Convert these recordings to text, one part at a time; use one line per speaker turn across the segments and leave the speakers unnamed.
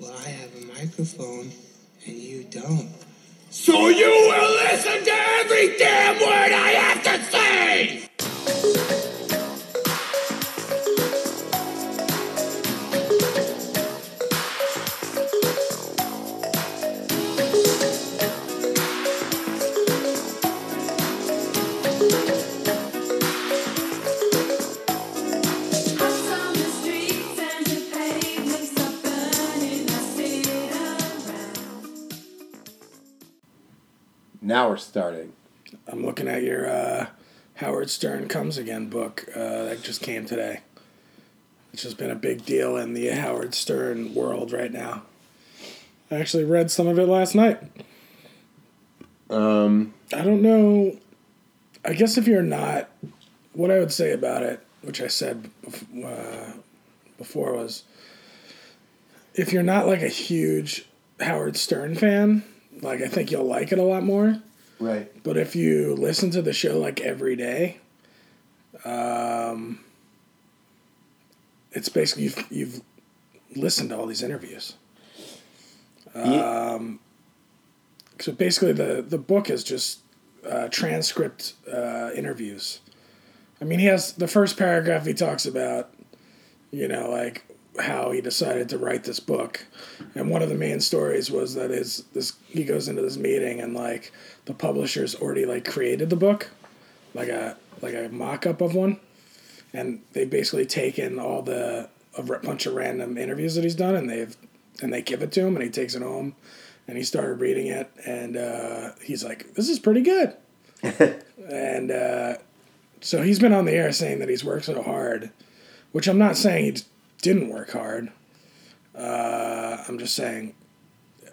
Well, I have a microphone and you don't.
So you will listen to every damn word I have to say!
Now we're starting.
I'm looking at your uh, Howard Stern Comes Again book uh, that just came today. It's just been a big deal in the Howard Stern world right now. I actually read some of it last night.
Um,
I don't know. I guess if you're not, what I would say about it, which I said uh, before, was if you're not like a huge Howard Stern fan, like I think you'll like it a lot more.
Right.
But if you listen to the show like every day, um, it's basically you've, you've listened to all these interviews. Um, so basically, the the book is just uh, transcript uh, interviews. I mean, he has the first paragraph. He talks about, you know, like how he decided to write this book, and one of the main stories was that his this he goes into this meeting and like the publishers already like created the book, like a like a mock up of one, and they've basically taken all the a bunch of random interviews that he's done and they've and they give it to him and he takes it home and he started reading it. And uh, he's like this is pretty good. And uh, so he's been on the air saying that he's worked so hard which i'm not saying he d- didn't work hard uh, i'm just saying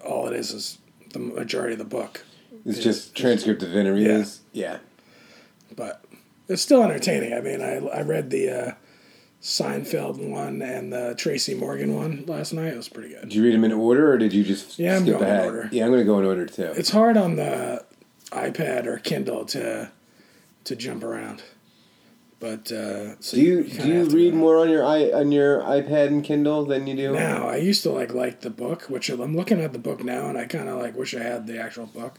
all it is is the majority of the book
It's just transcript of interviews. Yeah.
but it's still entertaining. I mean, I, I read the uh, Seinfeld one and the Tracy Morgan one last night. It was pretty good.
Did you read them in order, or did you just
Yeah, I'm
skip
going in
ahead?
order.
Yeah, I'm going to go in order too.
It's hard on the iPad or Kindle to to jump around. But uh, so
do you
kinda
do you read more on your i on your iPad and Kindle than you do?
now? I used to like like the book, which I'm looking at the book now, and I kind of like wish I had the actual book.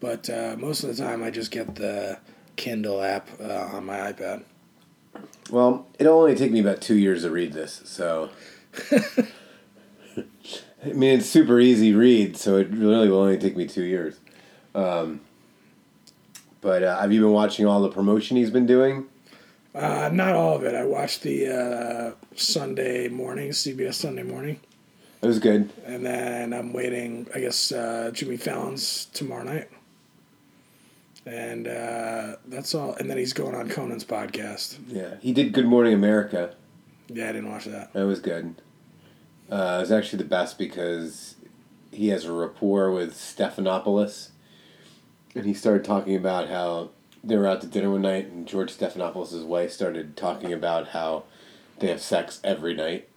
But uh, most of the time, I just get the Kindle app uh, on my iPad.
Well, it'll only take me about two years to read this, so. I mean, it's super easy read, so it really will only take me two years. Um, but uh, have you been watching all the promotion he's been doing?
Uh, not all of it. I watched the uh, Sunday morning, CBS Sunday morning,
It was good.
and then I'm waiting. I guess uh, Jimmy Fallon's tomorrow night, and uh, that's all. And then he's going on Conan's podcast.
Yeah, he did Good Morning America.
Yeah, I didn't watch that.
That was good. Uh, it was actually the best because he has a rapport with Stephanopoulos. And he started talking about how they were out to dinner one night, and George Stephanopoulos' wife started talking about how they have sex every night.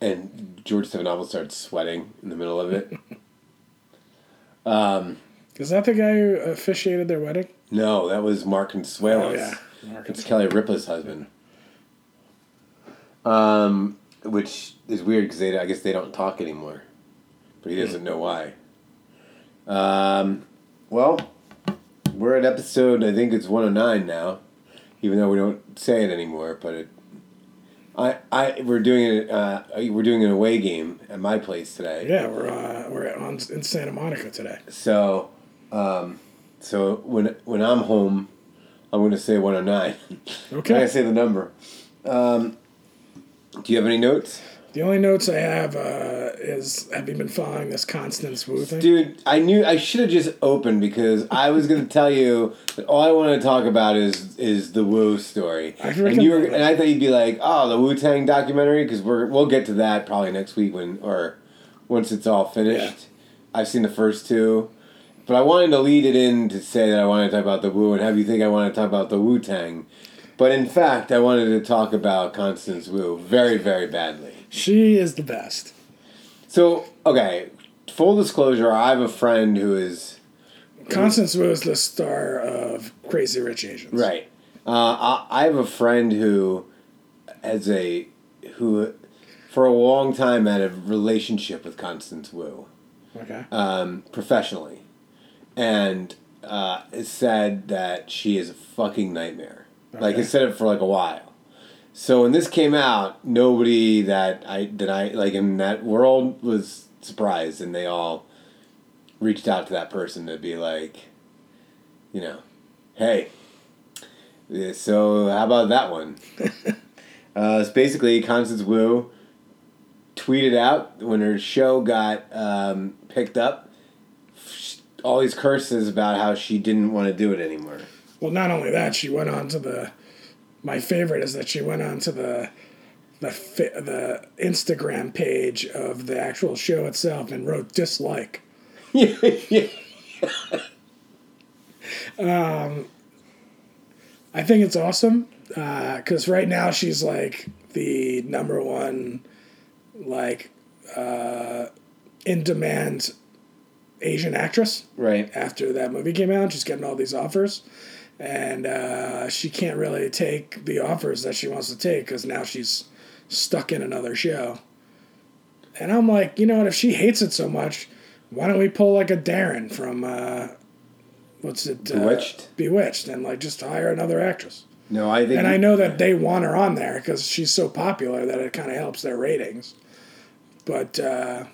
And George Stephanopoulos started sweating in the middle of it. um,
Is that the guy who officiated their wedding?
no, that was Mark Consuelos.
Oh yeah,
It's Kelly Ripa's husband. Um, which is weird because they, I guess they don't talk anymore, but he doesn't know why. Um, well, we're at episode. I think it's one hundred nine now, even though we don't say it anymore. But it, I, I, we're doing it. Uh, we're doing an away game at my place today.
yeah. We're uh, we're on in Santa Monica today.
So, um, so when when I'm home, I'm going to say one hundred nine.
Okay.
Can I say the number? Um, do you have any notes?
The only notes I have uh, is Have you been following this Constance Wu thing?
Dude, I knew I should have just opened because I was going to tell you that all I want to talk about is is the Wu story.
I
and you were, and I thought you'd be like, "Oh, the Wu Tang documentary," because we're we'll get to that probably next week when or once it's all finished. I've seen the first two, but I wanted to lead it in to say that I wanted to talk about the Wu and have you think I want to talk about the Wu Tang. But in fact, I wanted to talk about Constance Wu very, very badly.
She is the best.
So, okay, full disclosure, I have a friend who is
Constance Wu is the star of Crazy Rich Asians.
right. Uh, I, I have a friend who has a who for a long time had a relationship with Constance Wu.
Okay.
um, professionally, and uh, it said that she is a fucking nightmare. Like
Okay.
it said it for like a while. So when this came out, nobody that I that I like in that world was surprised, and they all reached out to that person to be like, you know, hey. So how about that one? uh, it's basically Constance Wu tweeted out when her show got um, picked up all these curses about how she didn't want to do it anymore.
Well, not only that, she went on to the. My favorite is that she went on to the, the the Instagram page of the actual show itself and wrote dislike.
yeah.
I think it's awesome because right now she's like the number one, like, uh, in demand Asian actress.
Right.
after that movie came out. She's getting all these offers, and uh, she can't really take the offers that she wants to take because now she's stuck in another show. And I'm like, you know what? If she hates it so much, why don't we pull like a Darren from uh, what's it? uh,
Bewitched?
Bewitched, and like just hire another actress.
No, I think.
And I know that they want her on there because she's so popular that it kind of helps their ratings. But uh,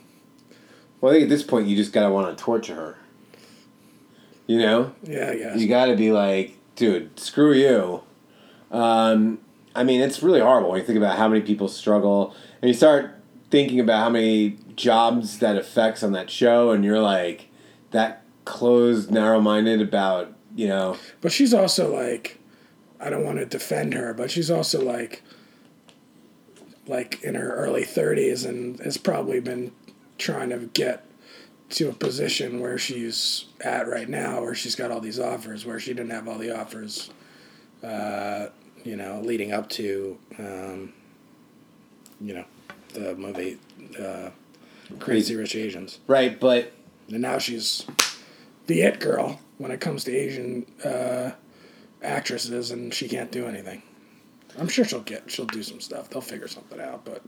Well, I think at this point you just gotta want to torture her. You know,
yeah, I guess.
you gotta be like, dude, screw you. Um, I mean, it's really horrible when you think about how many people struggle, and you start thinking about how many jobs that affects on that show, and you're like, that closed, narrow-minded about, you know,
But she's also like, I don't want to defend her, but she's also like, like in her early thirties and has probably been trying to get to a position where she's at right now, where she's got all these offers, where she didn't have all the offers, uh, you know, leading up to, um, you know, the movie uh, Crazy Rich Asians.
right? But
And now she's the it girl when it comes to Asian uh, actresses, and she can't do anything. I'm sure she'll get she'll do some stuff. They'll figure something out. But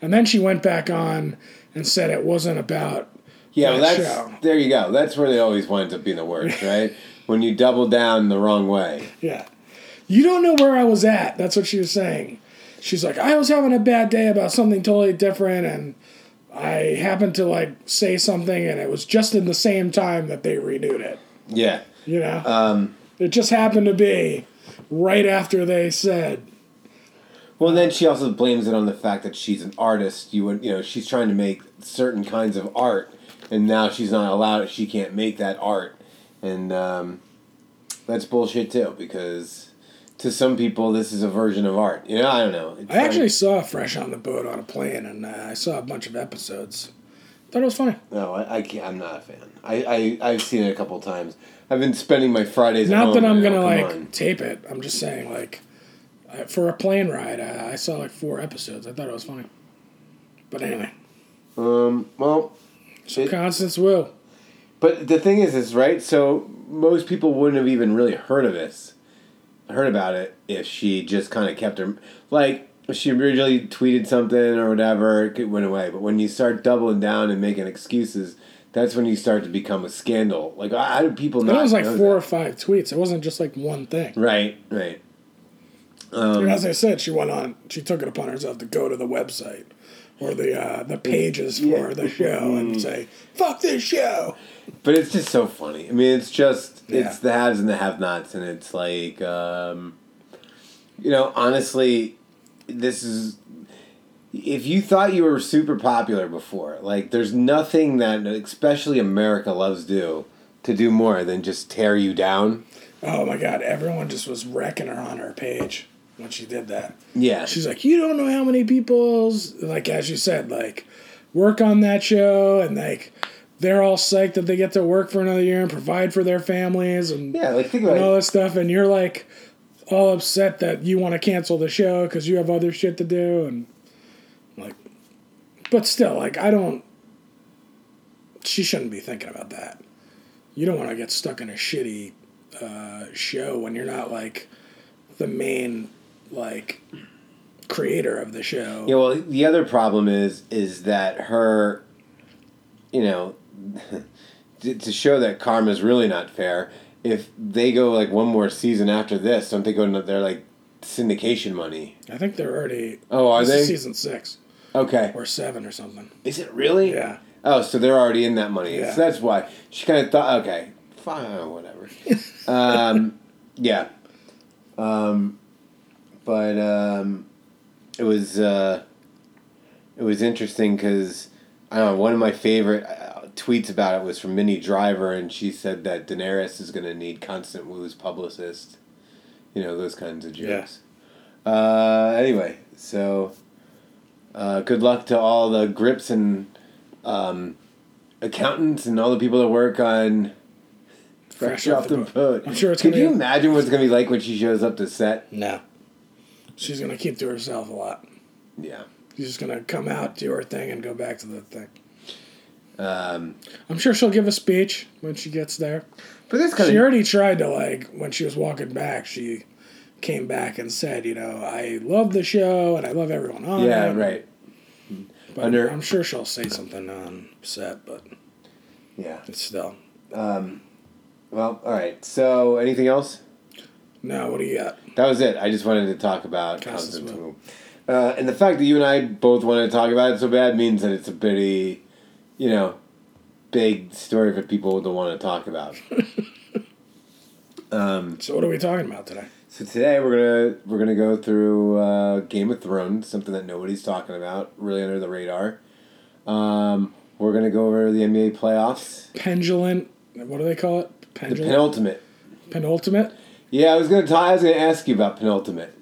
and then she went back on and said it wasn't about
Yeah, well, that's
show.
there you go. That's where they always wind up being the worst, right? when you double down the wrong way.
Yeah. You don't know where I was at. That's what she was saying. She's like, I was having a bad day about something totally different, and I happened to like say something, and it was just in the same time that they renewed it.
Yeah,
You know,
um,
it just happened to be right after they said,
Well, then she also blames it on the fact that she's an artist. You would, you know, she's trying to make certain kinds of art, and now she's not allowed. She can't make that art, and um, that's bullshit too. Because to some people, this is a version of art. You know, I don't know. It's
I actually saw Fresh on the Boat on a plane, and uh, I saw a bunch of episodes. Thought it was funny.
no, I, I can't. I'm not a fan. I, I I've seen it a couple times. I've been spending my Fridays. at
Not that I'm gonna
come
like
on.
tape it. I'm just saying, like, for a plane ride, I, I saw like four episodes. I thought it was funny. But anyway,
Um. Well, It-
Constance will.
But the thing is, is right. So most people wouldn't have even really heard of this, heard about it if she just kind of kept her like she originally tweeted something or whatever. It went away. But when you start doubling down and making excuses, that's when you start to become a scandal. Like how do people
It
not?
was like
know
four or five tweets. It wasn't just like one thing.
Right. Right. Um,
and as I said, she went on. She took it upon herself to go to the website or the uh, the pages for
Yeah.
the show
Mm.
and say, "Fuck this show."
But it's just so funny. I mean, it's just
Yeah.
it's the haves and the have-nots, and it's like, um, you know, honestly, this is if you thought you were super popular before, like, there's nothing that especially America loves do to do more than just tear you down.
Oh my god! Everyone just was wrecking her on her page when she did that.
Yeah,
She's like, you don't know how many people's like as you said, like work on that show and like they're all psyched that they get to work for another year and provide for their families and,
yeah. Like think about
and all this stuff, and you're like all upset that you want to cancel the show because you have other shit to do and like, but still, like I don't. She shouldn't be thinking about that. You don't want to get stuck in a shitty uh, show when you're not like the main like creator of the show.
Yeah, well, the other problem is is that her, you know, to to show that karma's really not fair. If they go like one more season after this, don't they go into their like syndication money?
I think they're already.
Oh, are
this is
they?
season six
Okay,
or seven or something?
is it really?
Yeah.
Oh, so they're already in that money.
Yeah.
So that's why she kind of thought, okay, fine, whatever. um, yeah. Um, but um, it was uh, it was interesting because I don't know. One of my favorite uh, tweets about it was from Minnie Driver, and she said that Daenerys is going to need Constance Wu's publicist. You know those kinds of
Yeah.
jokes. Uh, anyway, so uh, good luck to all the grips and um, accountants and all the people that work on Fresh, off the boat.
I'm sure it's
Could you imagine what it's gonna be like when she shows up to set?
No. She's gonna keep to herself a lot.
Yeah.
She's just gonna come out, do her thing, and go back to the thing.
Um,
I'm sure she'll give a speech when she gets there.
but this kind
She already tried to like when she was walking back. She came back and said, you know, I love the show and I love everyone on
yeah,
it.
Yeah, right.
But
Under-
I'm sure she'll say something on set, but
Yeah.
it's still
Well, all right. So, anything else?
No. What do you got?
That was it. I just wanted to talk about
Constance Wu.
Uh, and the fact that you and I both wanted to talk about it so bad means that it's a pretty, you know, big story for people to want to talk about.
So what are we talking about today?
So today we're gonna we're gonna go through uh, Game of Thrones, something that nobody's talking about, really under the radar. Um, we're gonna go over the NBA playoffs,
Pendulum. What do they call it?
the penultimate.
Penultimate.
Yeah, I was gonna talk, I was gonna ask you about penultimate.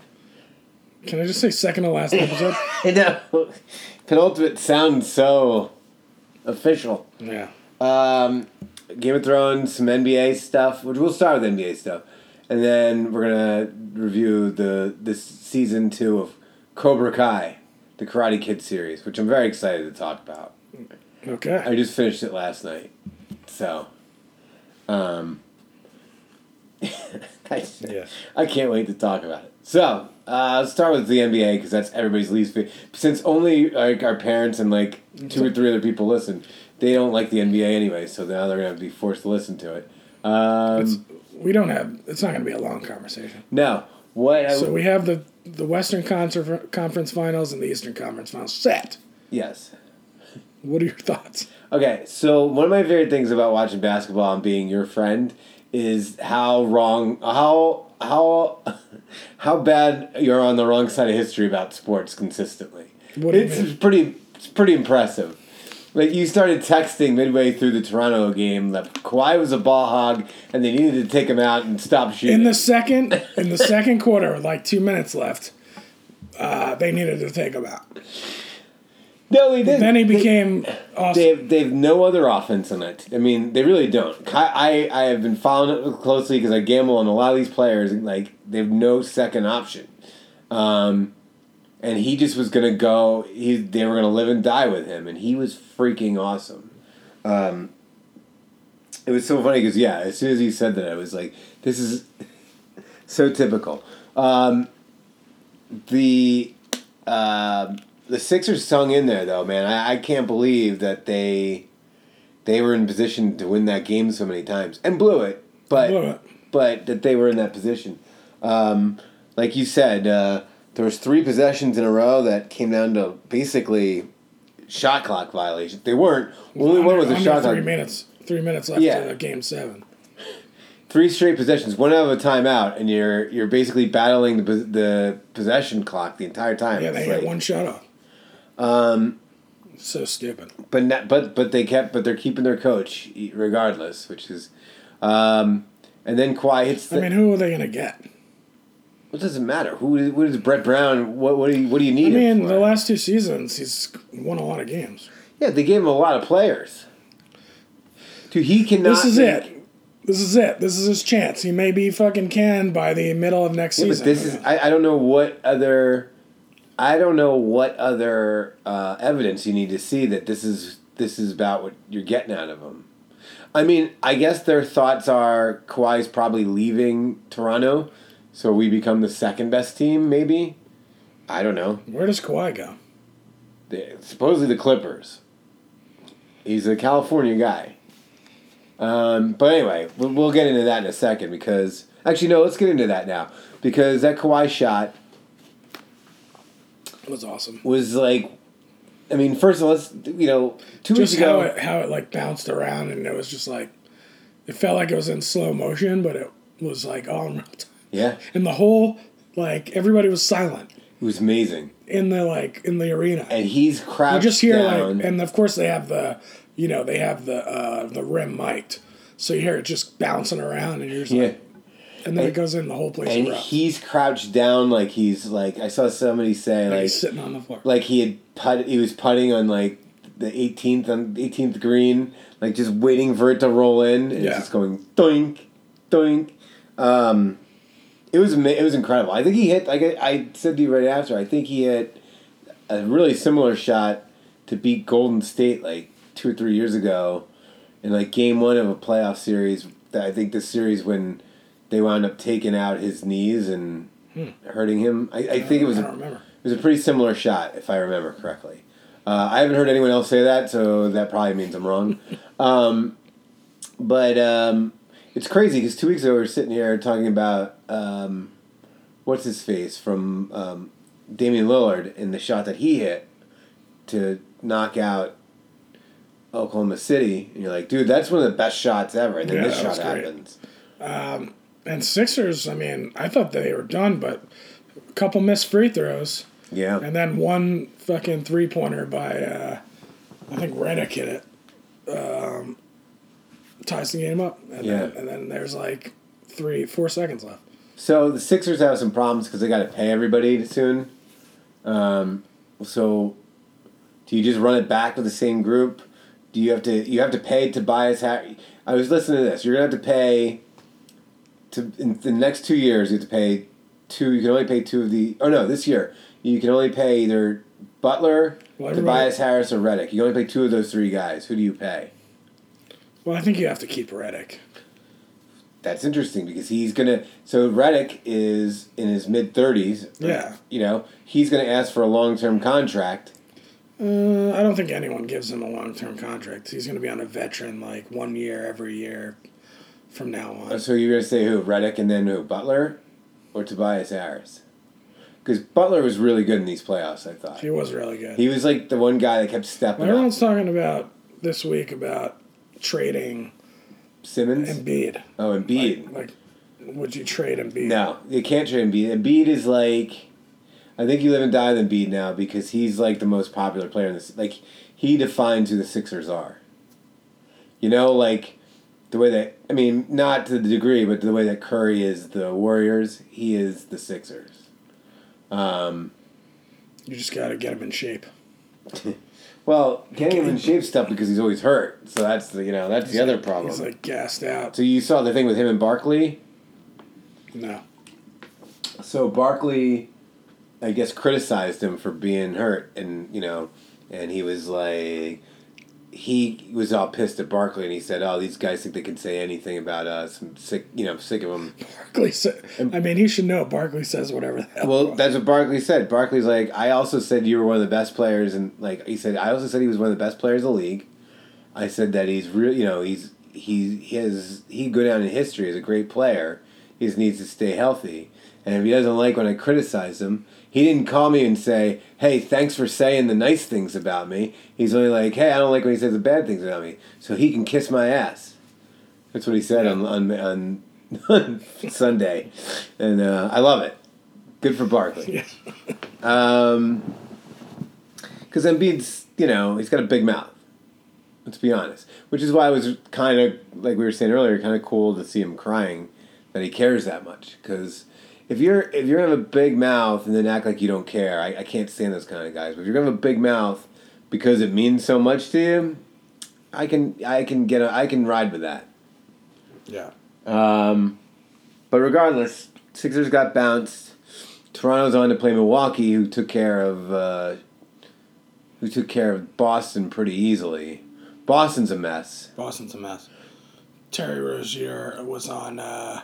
Can I just say second to last episode?
I know, penultimate sounds so official.
yeah.
Um, Game of Thrones, some NBA stuff, which we'll start with NBA stuff, and then we're gonna review the this season two of Cobra Kai, the Karate Kid series, which I'm very excited to talk about.
Okay.
I just finished it last night, so um,
Yeah.
I can't wait to talk about it. So uh, let's start with the NBA because that's everybody's least favorite. Since only like our parents and like two or three other people listen, they don't like the NBA anyway. So now they're gonna be forced to listen to it. Um,
We don't have. It's not going to be a long conversation.
no, what? I,
So we have the the Western Confer- Conference Finals and the Eastern Conference Finals set.
yes.
What are your thoughts?
Okay, so one of my favorite things about watching basketball and being your friend is how wrong, how how how bad you're on the wrong side of history about sports consistently.
What
it's pretty it's pretty impressive. Like you started texting midway through the Toronto game that Kawhi was a ball hog and they needed to take him out and stop shooting.
In the second, in the second quarter, like two minutes left, uh, they needed to take him out.
No, he didn't.
Then he
They-
became awesome.
They have, they have no other offense in it. I mean, they really don't. Ki- I, I have been following it closely because I gamble on a lot of these players. and, Like they have no second option, um, and he just was gonna go. He they were gonna live and die with him, and he was freaking awesome. Um, it was so funny because yeah, as soon as he said that, I was like, this is so typical. Um, the uh, the Sixers sung in there though, man. I, I can't believe that they they were in position to win that game so many times and blew it, but
Blew it.
but that they were in that position. Um, like you said, uh, there was three possessions in a row that came down to basically shot clock violation. They weren't. Only one was a
Under
shot
three
clock.
minutes. Three minutes left
Yeah.
in game seven.
Three straight possessions, one out of a timeout, and you're you're basically battling the the possession clock the entire time.
Yeah,
It's
they had
like-
one shot off. Um, so stupid.
but not, but but they kept but they're keeping their coach regardless, which is, um, and then Kawhi hits the.
I mean, who are they gonna get?
what does it matter? Who is- what is Brett Brown? What what do you what do you need?
I mean, the last two seasons, he's won a lot of games.
yeah, they gave him a lot of players. Dude, he cannot.
This is
make-
it. This is it. This is his chance. He may be fucking canned by the middle of next
Yeah, but this is I, I don't know what other I don't know what other uh, evidence you need to see that this is this is about what you're getting out of him. I mean, I guess their thoughts are Kawhi's probably leaving Toronto, so we become the second best team, maybe. I don't know.
Where does Kawhi go?
The- supposedly the Clippers. He's a California guy. Um, but anyway, we'll, we'll get into that in a second because actually no, let's get into that now because that Kawhi shot
was awesome.
was like, I mean, first of all, let's you know, two
Just
weeks
how
ago,
it how it like bounced around and it was just like it felt like it was in slow motion, but it was like all in real time.
yeah,
And the whole like everybody was silent
it was amazing,
in the like in the arena.
and he's crouched
You just hear
down.
like, and of course they have the, you know, they have the uh, the rim mic'd, so you hear it just bouncing around, and you're just
yeah,
like, and then it goes in the whole place.
and
erupts.
he's crouched down like he's like I saw somebody say
Like sitting on the floor.
like he had put he was putting on like the 18th on 18th green like just waiting for it to roll in and
Yeah.
it's just going doink doink um it was it was incredible i think he hit like I, I said to you right after i think he hit a really similar shot to beat golden state like two or three years ago in like game one of a playoff series that i think the series when they wound up taking out his knees and hurting him i, I think it was
I
a- it was a pretty similar shot, if I remember correctly. Uh, I haven't heard anyone else say that, so that probably means I'm wrong. Um, but um, it's crazy because two weeks ago we were sitting here talking about um, what's his face from um, Damian Lillard and the shot that he hit to knock out Oklahoma City, and you're like, dude, that's one of the best shots ever. And then
Yeah,
this shot
was great. And Sixers, I mean, I thought they were done, but a couple missed free throws,
Yeah,
and then one fucking three pointer by, uh, I think Redick hit it, um, ties the game up, and,
Yeah.
then, and then there's like three, four seconds left.
So the Sixers have some problems because they got to pay everybody soon. Um, so, do you just run it back with the same group? Do you have to you have to pay Tobias Harris? I was listening to this. You're gonna have to pay to in the next two years. You have to pay two. You can only pay two of the. Oh no, this year you can only pay either Butler,
Well,
Tobias Harris, or Redick. You can only pay two of those three guys. Who do you pay?
Well, I think you have to keep Redick.
That's interesting because he's gonna. So Redick is in his mid thirties.
Yeah.
You know he's gonna ask for a long term contract.
Uh, I don't think anyone gives him a long term contract. He's going to be on a veteran like one year every year from now on.
So you're gonna say who Redick and then who Butler, or Tobias Harris? Because Butler was really good in these playoffs. I thought
He was really good.
he was like the one guy that kept stepping up.
Everyone's talking about this week about trading
Simmons.
And Embiid.
oh, Embiid.
Like, would you trade Embiid?
No, you can't trade Embiid. Embiid is like, I think you live and die with Embiid now because he's like the most popular player in this. Like, he defines who the Sixers are. You know, like the way that I mean, not to the degree, but the way that Curry is the Warriors, he is the Sixers. Um,
You just got to get him in shape.
well, getting him in shape stuff because he's always hurt. So that's the you know that's the other problem.
He's like gassed out.
so you saw the thing with him and Barkley.
No.
So Barkley, I guess, criticized him for being hurt, and you know, and he was like, he was all pissed at Barkley, and he said, "Oh, these guys think they can say anything about us. I'm sick, you know, I'm sick of them."
Barkley said, I mean, he should know. Barkley says whatever the hell.
Well, that's what Barkley said. Barkley's like, I also said you were one of the best players, and like he said, I also said he was one of the best players in the league. I said that he's real, you know, he's he he has he go down in history as a great player. He just needs to stay healthy, and if he doesn't like when I criticize him, he didn't call me and say, "Hey, thanks for saying the nice things about me." He's only like, "Hey, I don't like when he says the bad things about me," so he can kiss my ass. That's what he said on on on, on Sunday, and uh, I love it. Good for Barkley. Um, because Embiid's, you know, he's got a big mouth. Let's be honest. Which is why it was kind of like we were saying earlier, kind of cool to see him crying that he cares that much. Because if you're if you're gonna have a big mouth and then act like you don't care, I, I can't stand those kind of guys. But if you're gonna have a big mouth because it means so much to you, I can I can get a, I can ride with that.
yeah.
Um, but regardless, Sixers got bounced. Toronto's on to play Milwaukee, who took care of uh, who took care of Boston pretty easily. Boston's a mess.
Boston's a mess. Terry Rozier was on uh,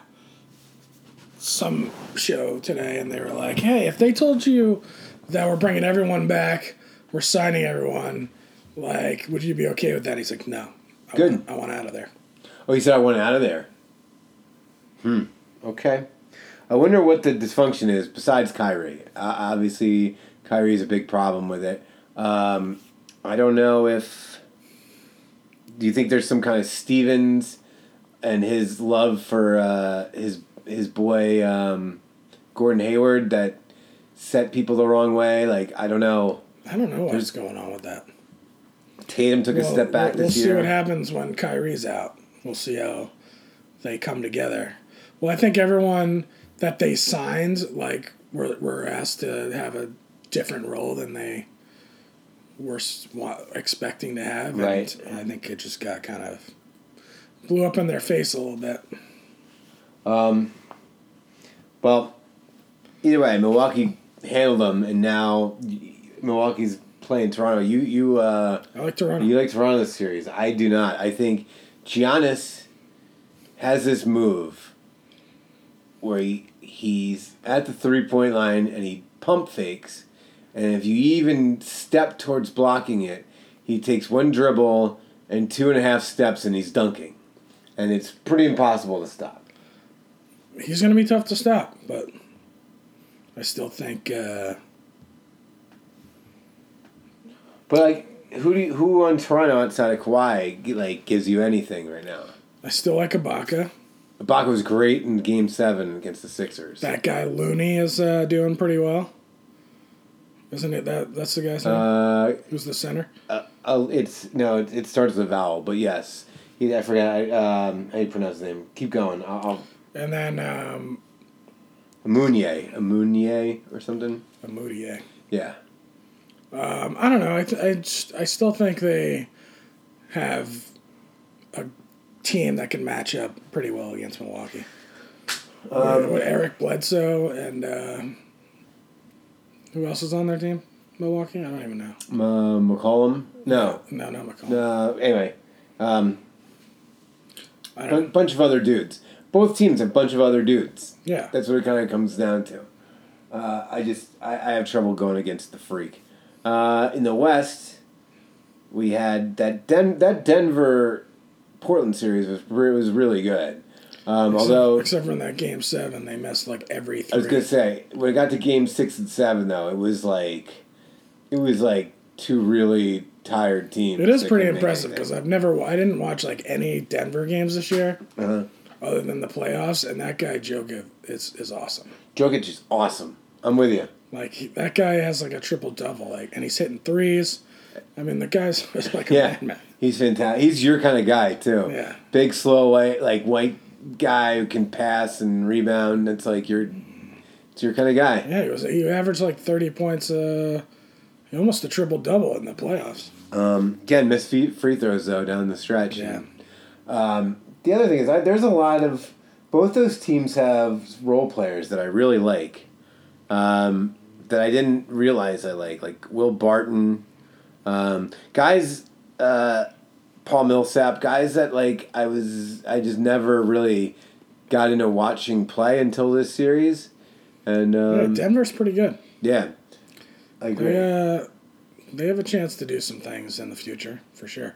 some show today, and they were like, "Hey, if they told you that we're bringing everyone back, we're signing everyone. Like, would you be okay with that? He's like, no. I
Good.
Want, I want out of there.
Oh, he said I want out of there. Hmm. Okay. I wonder what the dysfunction is besides Kyrie. Uh, obviously, Kyrie is a big problem with it. Um, I don't know if. Do you think there's some kind of Stevens and his love for uh, his his boy um, Gordon Hayward that set people the wrong way? Like I don't know.
I don't know what's going on with that.
Tatum took a step back
we'll,
this
we'll see what happens when Kyrie's out. We'll see how they come together. Well, I think everyone that they signed, like, were, were asked to have a different role than they were expecting to have.
Right.
And I think it just got kind of blew up in their face a little bit.
Well, either way, Milwaukee handled them, and now Milwaukee's playing Toronto. You you uh,
I like Toronto.
you like Toronto this series? I do not. I think Giannis has this move where he, he's at the three point line and he pump fakes, and if you even step towards blocking it, he takes one dribble and two and a half steps, and he's dunking, and it's pretty impossible to stop.
He's going to be tough to stop, but I still think uh,
But like, who do you, who on Toronto outside of Kawhi like gives you anything right now?
I still like Ibaka.
Ibaka was great in Game Seven against the Sixers.
That guy Looney is uh, doing pretty well. Isn't it that that's the guy's name?
uh,
Who's the center?
uh, oh, it's no, it, it starts with a vowel, but yes, he, I forgot I, um, how you pronounce his name. Keep going. I'll, I'll
And then um,
Amunier, Amunier or something.
Moutier.
Yeah,
Um, I don't know. I, th- I, I still think they have a team that can match up pretty well against Milwaukee.
Um,
With Eric Bledsoe and uh, who else is on their team? Milwaukee? I don't even know.
uh, McCollum. No,
No, not McCollum.
no. Anyway, um,
I
a bunch of other dudes. Both teams a bunch of other dudes.
Yeah.
That's what it kind of comes down to. Uh, I just I, I have trouble going against the freak. Uh, in the West, we had that Den- that Denver Portland series was re- was really good. Um, although
except for in that game seven, they missed like every three.
I was gonna say when it got to game six and seven though, it was like it was like two really tired teams.
It is pretty impressive because I've never, I didn't watch like any Denver games this year,
Uh-huh.
Other than the playoffs, and that guy Jokic is is awesome.
Jokic is awesome. I'm with you.
Like he, that guy has like a triple double, like, and he's hitting threes. I mean, the guy's like a
Yeah,
madman.
he's fantastic. He's your kind of guy too.
Yeah.
big, slow, white, like white guy who can pass and rebound. It's like your, it's your kind of guy.
Yeah, he was he averaged like thirty points, uh, almost a triple double in the playoffs.
Um, again, missed free, free throws though down the stretch.
Yeah,
The other thing is, I, there's a lot of both those teams have role players that I really like, um, that I didn't realize I like, like Will Barton, um, guys, uh, Paul Millsap, guys that like I was I just never really got into watching play until this series, and
yeah
um,
Denver's pretty good.
yeah, I agree.
They uh, they have a chance to do some things in the future for sure.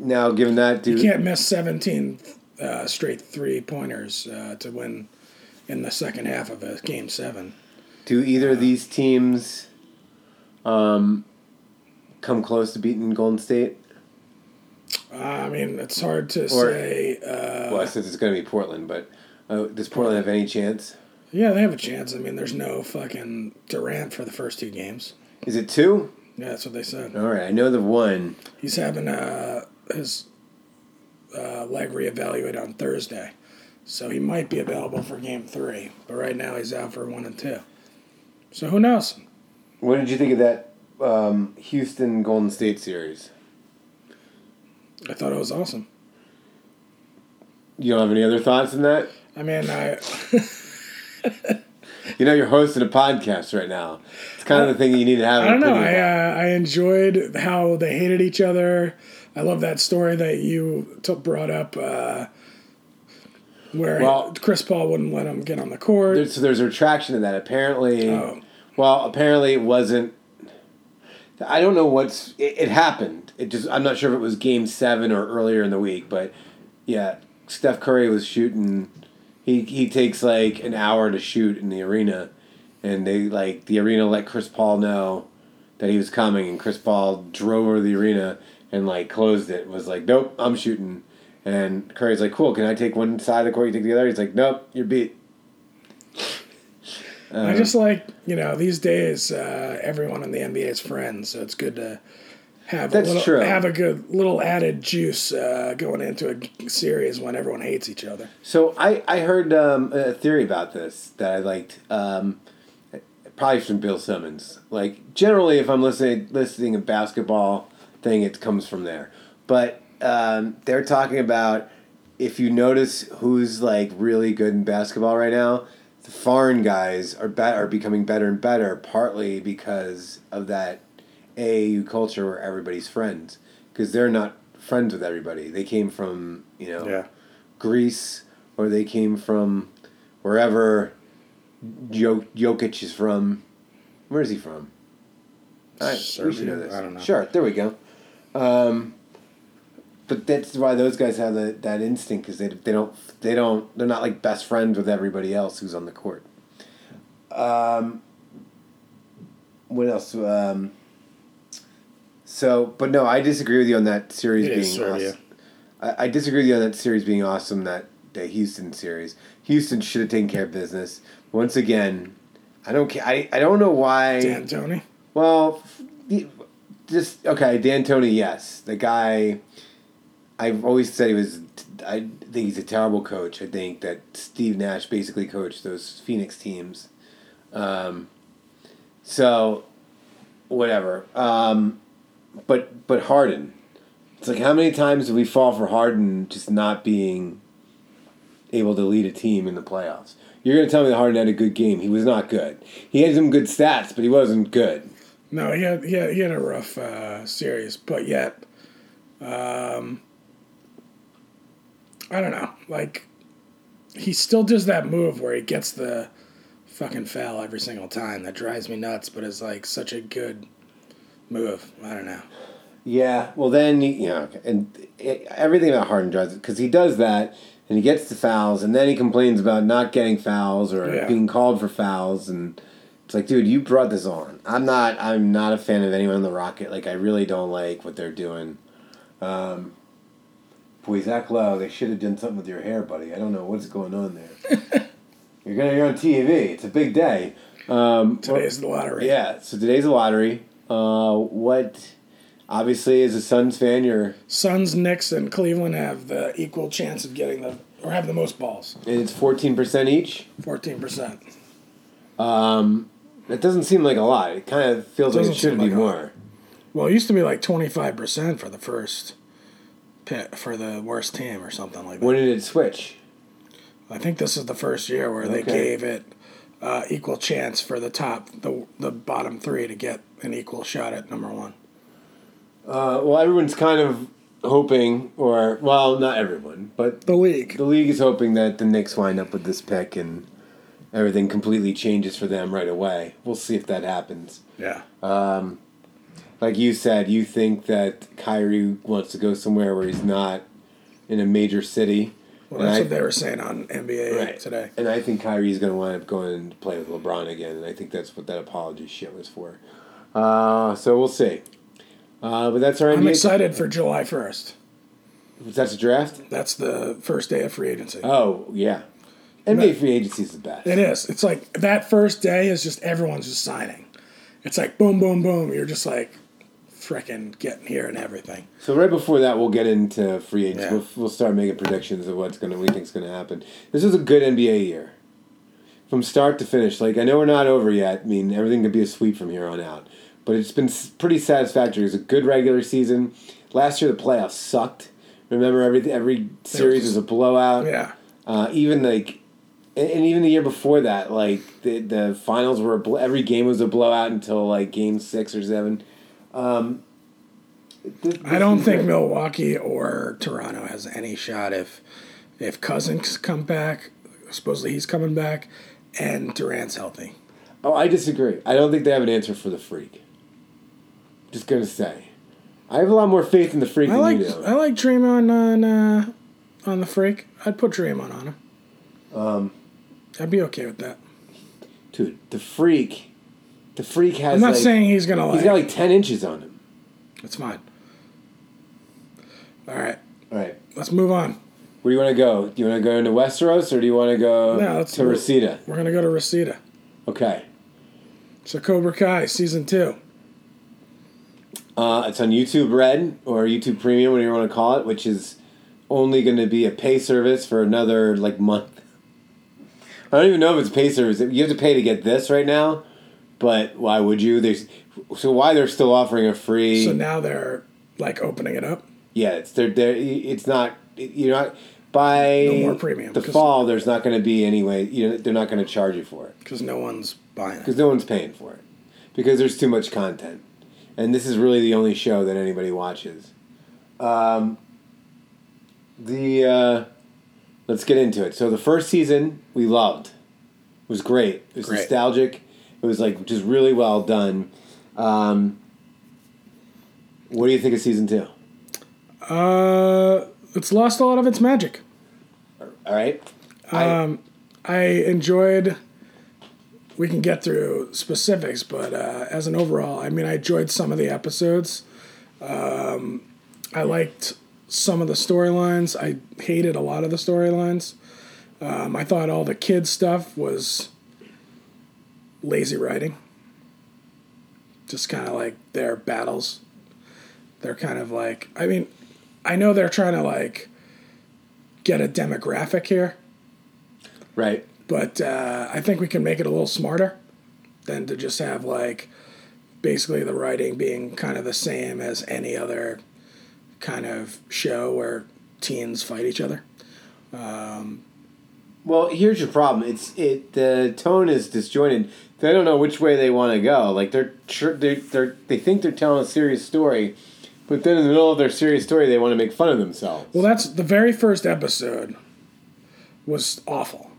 Now, given that,
You can't miss 17 uh, straight three pointers uh, to win in the second half of a game seven.
Do either of these teams um, come close to beating Golden State?
Uh, I mean, it's hard to
Or-
say. Uh,
well, since it's going to be Portland, but uh, does Portland have any chance?
yeah, they have a chance. I mean, there's no fucking Durant for the first two games.
Is it two?
Yeah, that's what they said.
All right, I know the one.
He's having uh, his uh, leg reevaluated on Thursday, so he might be available for game three. But right now, he's out for one and two. So who knows?
What did you think of that um, Houston Golden State series?
I thought it was awesome.
You don't have any other thoughts on that?
I mean, I
You know, you're hosting a podcast right now. It's kind of the thing you need to have.
I don't know. I uh, I enjoyed how they hated each other. I love that story that you t- brought up, uh, where
Well-
Chris Paul wouldn't let him get on the court.
There's, so there's a retraction in that. Apparently,
Oh.
Well, apparently it wasn't. I don't know what's. It, it happened. It just. I'm not sure if it was Game Seven or earlier in the week, but yeah, Steph Curry was shooting. He he takes like an hour to shoot in the arena, and they like the arena let Chris Paul know that he was coming, and Chris Paul drove over the arena and like closed it. Was like, nope, I'm shooting. And Curry's like, cool. Can I take one side of the court? You take the other. He's like, nope, you're beat.
I just like you know these days uh, everyone in the NBA is friends, so it's good to have
That's
a little,
true.
have a good little added juice uh, going into a series when everyone hates each other.
So I I heard um, a theory about this that I liked. Um, probably from Bill Simmons. Like generally, if I'm listening listening a basketball thing, it comes from there. But um, they're talking about if you notice who's like really good in basketball right now, the foreign guys are bet are becoming better and better. Partly because of that AAU culture where everybody's friends because they're not friends with everybody. They came from you know. Greece or they came from wherever Jo- Jokic is from. Where is he from? I,
Serbia?
know this.
I don't know.
Sure, there we go. Um, but that's why those guys have that, that instinct because they, they don't they don't they're not like best friends with everybody else who's on the court. Um, what else? Um, so, but no, I disagree with you on that series
It
being awesome. I, I disagree with you on that series being awesome. That the Houston series, Houston should have taken care of business. Once again, I don't care. I, I don't know why.
D'Antoni.
Well, the- just okay. D'Antoni, yes, the guy. I've always said he was. I think he's a terrible coach. I think that Steve Nash basically coached those Phoenix teams. Um, so, whatever. Um, but but Harden, it's like how many times do we fall for Harden just not being able to lead a team in the playoffs? You're gonna tell me that Harden had a good game. He was not good. He had some good stats, but he wasn't good.
No, he had he had, he had a rough uh, series, but yet, um, I don't know. Like, he still does that move where he gets the fucking foul every single time. That drives me nuts, but it's like such a good move. I don't know.
Yeah, well then you know, and it, everything about Harden drives because he does that and he gets the fouls and then he complains about not getting fouls or
Yeah.
being called for fouls and it's like, dude, you brought this on. I'm not. I'm not a fan of anyone in the Rocket. Like, I really don't like what they're doing. Um, boy, Zach Lowe, they should have done something with your hair, buddy. I don't know what's going on there. you're gonna. You're on TV. It's a big day. Um,
Today's the lottery.
yeah. So today's the lottery. Uh, what? Obviously, as a Suns fan, you're
Suns, Knicks, and Cleveland have the equal chance of getting the or have the most balls.
and it's fourteen percent each.
Fourteen percent.
That doesn't seem like a lot. It kind of feels like it should be
like
more.
Well, it used to be like twenty five percent for the first pit for the worst team or something like that.
When did it switch?
I think this is the first year where they gave it uh, equal chance for the top, the the bottom three to get an equal shot at number one.
Uh, well, everyone's kind of hoping, or well, not everyone, but
The league.
the league is hoping that the Knicks wind up with this pick and everything completely changes for them right away. We'll see if that happens.
Yeah.
Like you said, you think that Kyrie wants to go somewhere where he's not in a major city.
Well,
And
that's
I-
what they were saying on NBA
Right.
today.
And I think Kyrie's going to wind up going to play with LeBron again, and I think that's what that apology shit was for. Uh, so we'll see. Uh, but that's our
I'm
NBA.
excited for July first.
That's a draft.
That's the first day of free agency.
Oh yeah, NBA free agency is the best.
It is. It's like that first day is just everyone's just signing. It's like boom, boom, boom. You're just like freaking getting here and everything.
So right before that, we'll get into free agents.
Yeah.
We'll, we'll start making predictions of what's gonna we think's gonna happen. This is a good NBA year, from start to finish. Like I know we're not over yet. I mean everything could be a sweep from here on out, but it's been pretty satisfactory. It's a good regular season. Last year the playoffs sucked. Remember every every series was a blowout.
Yeah.
Uh, even like, and, even the year before that, like the the finals were a bl- every game was a blowout until like game six or seven. Um,
I don't think Milwaukee or Toronto has any shot if if Cousins come back. Supposedly he's coming back, and Durant's healthy.
Oh, I disagree. I don't think they have an answer for the freak. Just gonna say, I have a lot more faith in the freak
I
than
like
you do.
I like Draymond on uh, on the freak. I'd put Draymond on him. Um, I'd be okay with that.
Dude, the freak, the freak has.
I'm not
like,
saying he's gonna like.
he's got like ten inches on him.
it's fine. All right,
All right,
let's move on.
where do you want to go? Do you want to go into Westeros or do you want to go
No,
to Reseda?
We're gonna go to Reseda.
Okay,
So Cobra Kai season two.
uh, it's on YouTube Red or YouTube Premium, whatever you want to call it, which is only going to be a pay service for another like month. I don't even know if it's pay service. You have to pay to get this right now, but why would you? There's so why they're still offering a free.
So now they're like opening it up.
Yeah, it's they're, they're it's not you're not by
No more premium,
the fall. There's not going to be any way. You know, they're not going to charge you for it
because no one's buying it.
because no one's paying for it because there's too much content, and this is really the only show that anybody watches. Um, the uh, let's get into it. So the first season we loved. It was great. It was
Great.
nostalgic. It was like just really well done. Um, what do you think of season two?
Uh, it's lost a lot of its magic.
All right. I-
Um, I enjoyed. We can get through specifics, but uh, as an overall, I mean, I enjoyed some of the episodes. Um, I liked some of the storylines. I hated a lot of the storylines. Um, I thought all the kid stuff was lazy writing. Just kind of like their battles. They're kind of like, I mean, I know they're trying to like get a demographic here,
Right.
but uh, I think we can make it a little smarter than to just have like basically the writing being kind of the same as any other kind of show where teens fight each other.
Well, here's your problem. It's it the tone is disjointed. They don't know which way they want to go. Like they're they they they think they're telling a serious story, but then in the middle of their serious story, they want to make fun of themselves.
Well, that's the very first episode was awful.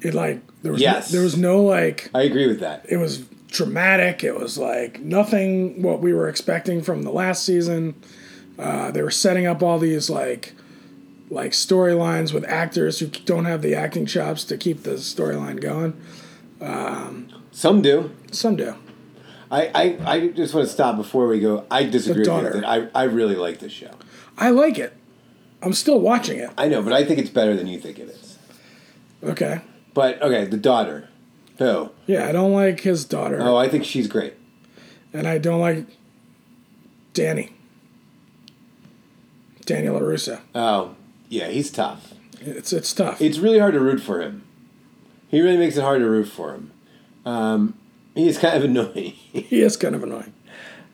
It like there was
Yes.
no, there was no like
I agree with that.
it was dramatic. It was like nothing what we were expecting from the last season. Uh, they were setting up all these like like storylines with actors who don't have the acting chops to keep the storyline going.
Some do.
Some do.
I, I, I just want to stop before we go. I disagree with you. I, I really like this show.
I like it. I'm still watching it.
I know, but I think it's better than you think it is.
Okay.
But okay, the daughter. Who?
Yeah, I don't like his daughter,
Oh, I think she's great.
and I don't like Danny. Daniel LaRusso.
Oh, yeah, he's tough.
It's it's tough.
It's really hard to root for him. He really makes it hard to root for him. Um, he's kind of annoying.
he is kind of annoying.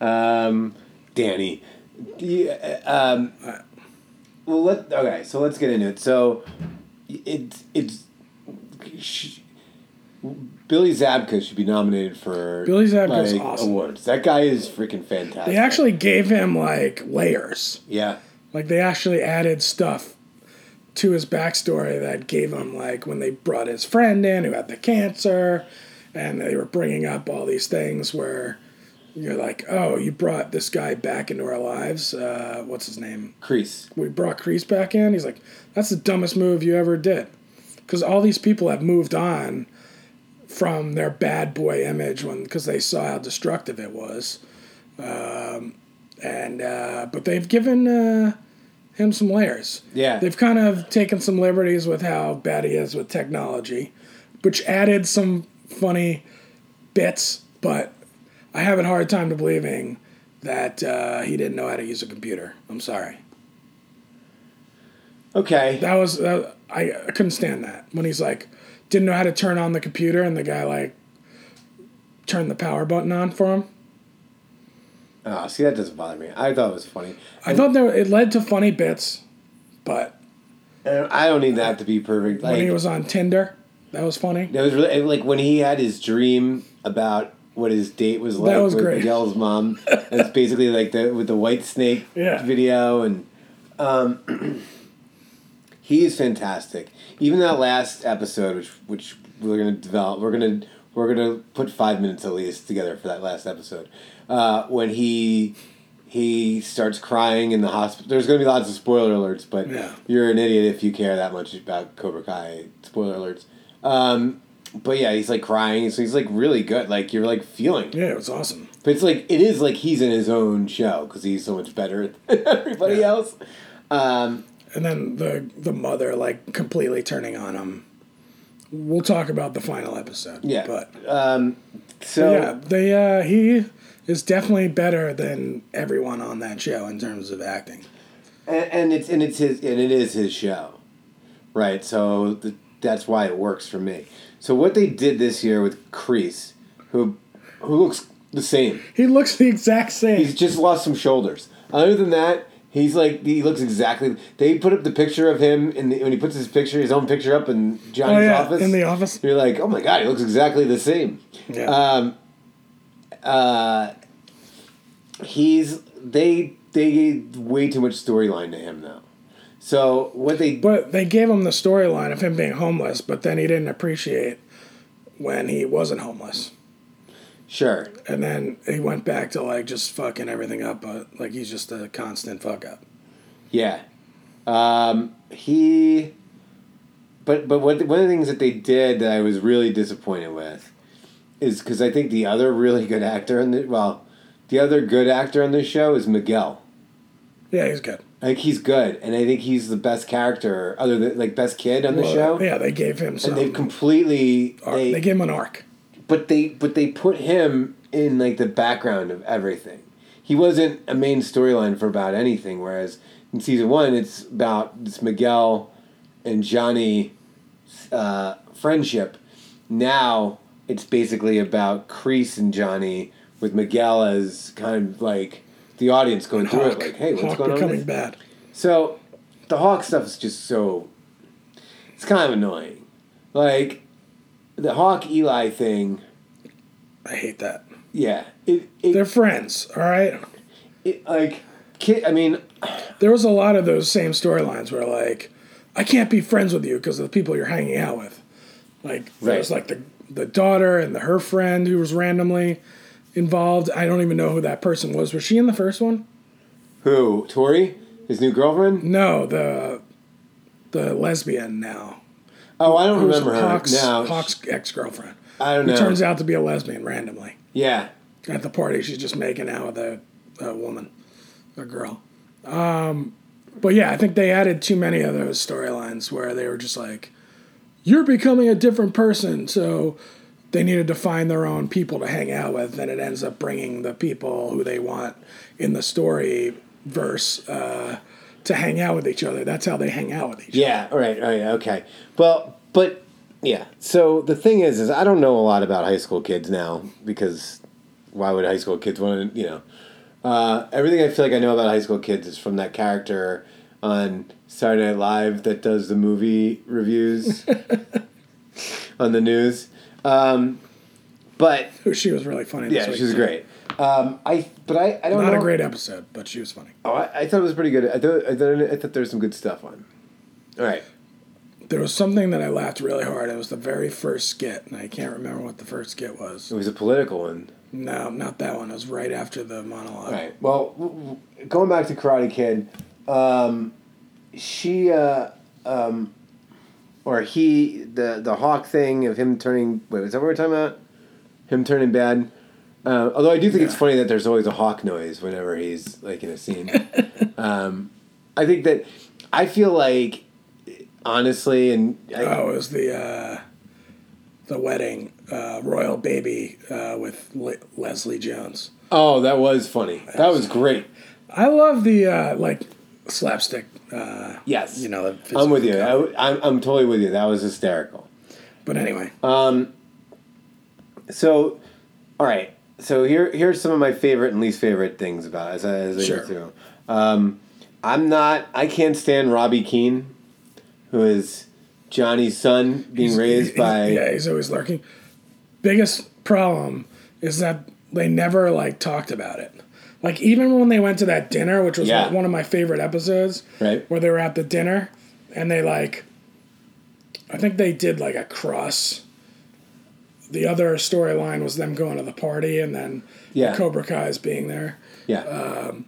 um, Danny. Yeah, um, well, let okay. So let's get into it. So it's it's Billy Zabka should be nominated for
Billy Zabka's
like,
awesome.
awards. That guy is freaking fantastic.
They actually gave him like layers.
yeah.
Like they actually added stuff to his backstory that gave him like when they brought his friend in who had the cancer, and they were bringing up all these things where you're like, oh, you brought this guy back into our lives. Uh, what's his name?
Kreese.
We brought Kreese back in. He's like, that's the dumbest move you ever did, because all these people have moved on from their bad boy image when because they saw how destructive it was. Um, and uh, but they've given uh, him some layers.
Yeah.
They've kind of taken some liberties with how bad he is with technology, which added some funny bits, but I have a hard time to believing that uh, he didn't know how to use a computer. I'm sorry.
Okay.
That was uh, I, I couldn't stand that when he's like didn't know how to turn on the computer and the guy like turned the power button on for him.
Oh, see, that doesn't bother me. I thought it was funny.
I thought there it led to funny bits, but
I don't need that to be perfect. Like,
when he was on Tinder, that was funny.
That was really like when he had his dream about what his date was like that
was
with
great.
Miguel's mom. It's basically like the with the white snake
Yeah.
video and um, he is fantastic. Even that last episode, which which we're gonna develop, we're gonna we're gonna put five minutes at least together for that last episode. Uh, when he he starts crying in the hospital. There's gonna be lots of spoiler alerts, but
Yeah.
you're an idiot if you care that much about Cobra Kai. Spoiler alerts. Um, but yeah, he's like crying, so he's like really good. Like you're like feeling.
Yeah, it was awesome.
But it's like it is like he's in his own show because he's so much better than everybody
Yeah.
else. Um,
And then the the mother like completely turning on him. We'll talk about the final episode.
yeah.
but
um, so
yeah, they uh, he is definitely better than everyone on that show in terms of acting.
and, and it's and it's his and it is his show, right? So the, that's why it works for me. So what they did this year with Kreese, who who looks the same.
He looks the exact same.
He's just lost some shoulders. Other than that, he's like he looks exactly. They put up the picture of him in the, when he puts his picture, his own picture up in Johnny's
oh yeah,
office.
in the office.
You're like, oh my god, he looks exactly the same.
Yeah.
Um, uh, he's they they gave way too much storyline to him though. So what they
But they gave him the storyline of him being homeless, but then he didn't appreciate when he wasn't homeless.
sure
And then he went back to like just fucking everything up, but like he's just a constant fuck up.
Yeah. Um, he. But but what one of the things that they did that I was really disappointed with is because I think the other really good actor in the well, the other good actor in this show is Miguel.
Yeah, he's good.
I think he's good, and I think he's the best character, other than like best kid on the
Well,
show.
Yeah, they gave him some.
And they've completely
arc.
they,
they gave him an arc.
but they but they put him in like the background of everything. He wasn't a main storyline for about anything. Whereas in season one, it's about this Miguel and Johnny uh, friendship. Now it's basically about Kreese and Johnny with Miguel as kind of like the audience going through
Hawk,
it. Like, hey, what's
Hawk
going on?
becoming bad.
so, the Hawk stuff is just so. It's kind of annoying. Like, the Hawk Eli thing,
I hate that.
yeah. It, it,
They're friends, all right.
it like, kid, I mean,
There was a lot of those same storylines where like, I can't be friends with you because of the people you're hanging out with. Like there was like the the daughter and the, her friend who was randomly involved. I don't even know who that person was. Was she in the first one?
who? Tori? His new girlfriend?
No, the the lesbian now.
Oh, I don't
Who's
remember her.
Hawk's,
now,
Hawk's ex girlfriend.
I don't
Who
know.
turns out to be a lesbian randomly.
yeah.
At the party, she's just making out with a, a woman, a girl. Um, but yeah, I think they added too many of those storylines where they were just like, you're becoming a different person. So they needed to find their own people to hang out with. And it ends up bringing the people who they want in the story verse uh, to hang out with each other. That's how they hang out with each other.
Yeah, right, right, okay. Well, but yeah. So the thing is, is I don't know a lot about high school kids now because why would high school kids want to, you know? Uh, everything I feel like I know about high school kids is from that character on Saturday Night Live that does the movie reviews on the news. Um, but
She was really funny. this
yeah,
week,
she was great. Um, I but I, I don't
Not
know.
a great episode, but she was funny.
Oh, I, I thought it was pretty good. I thought I thought, I thought there was some good stuff on. All right.
There was something that I laughed really hard. It was the very first skit, and I can't remember what the first skit was.
It was a political one.
No, not that one. It was right after the monologue.
Right. Well, going back to Karate Kid, um, she, uh, um, or he, the the hawk thing of him turning. Wait, was that what we're talking about? Him turning bad. Uh, although I do think it's funny that there's always a hawk noise whenever he's like in a scene. um, I think that I feel like honestly, and I,
Oh, it was the uh, the wedding uh, royal baby uh, with Le- Leslie Jones.
oh, that was funny. That was great.
I love the uh, like slapstick. Uh,
Yes,
you know,
I'm with you. I, I'm I'm totally with you. That was hysterical.
but anyway, Um,
So, all right. So here, here's some of my favorite and least favorite things about it as I, as I
Sure.
go through. Um, I'm not. I can't stand Robby Keene, who is Johnny's son being raised
he-
by.
yeah, he's always lurking. Biggest problem is that they never like talked about it. Like even when they went to that dinner, which was
Yeah.
one of my favorite episodes,
Right.
where they were at the dinner and they like, I think they did like a cross. the other storyline was them going to the party and then
Yeah.
Cobra Kai's being there.
Yeah.
Um,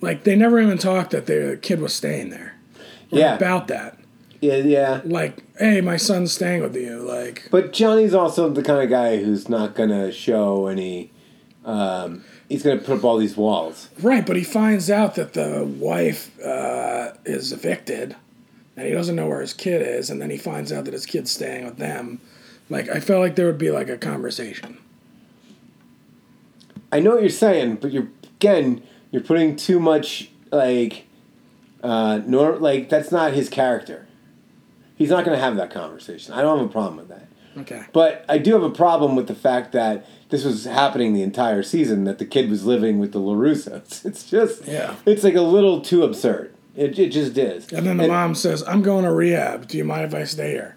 like they never even talked that the kid was staying there.
Yeah.
About that.
yeah, yeah.
Like, hey, my son's staying with you. Like,
But Johnny's also the kind of guy who's not gonna show any. Um, he's gonna put up all these walls.
right, but he finds out that the wife uh, is evicted, and he doesn't know where his kid is, and then he finds out that his kid's staying with them. Like, I felt like there would be like a conversation.
I know what you're saying, but you're again you're putting too much like, uh, nor like that's not his character. He's not gonna have that conversation. I don't have a problem with that.
Okay.
But I do have a problem with the fact that this was happening the entire season. That the kid was living with the LaRussos. It's just
Yeah.
It's like a little too absurd. It, it just is.
And then the mom says, "I'm going to rehab. Do you mind if I stay here?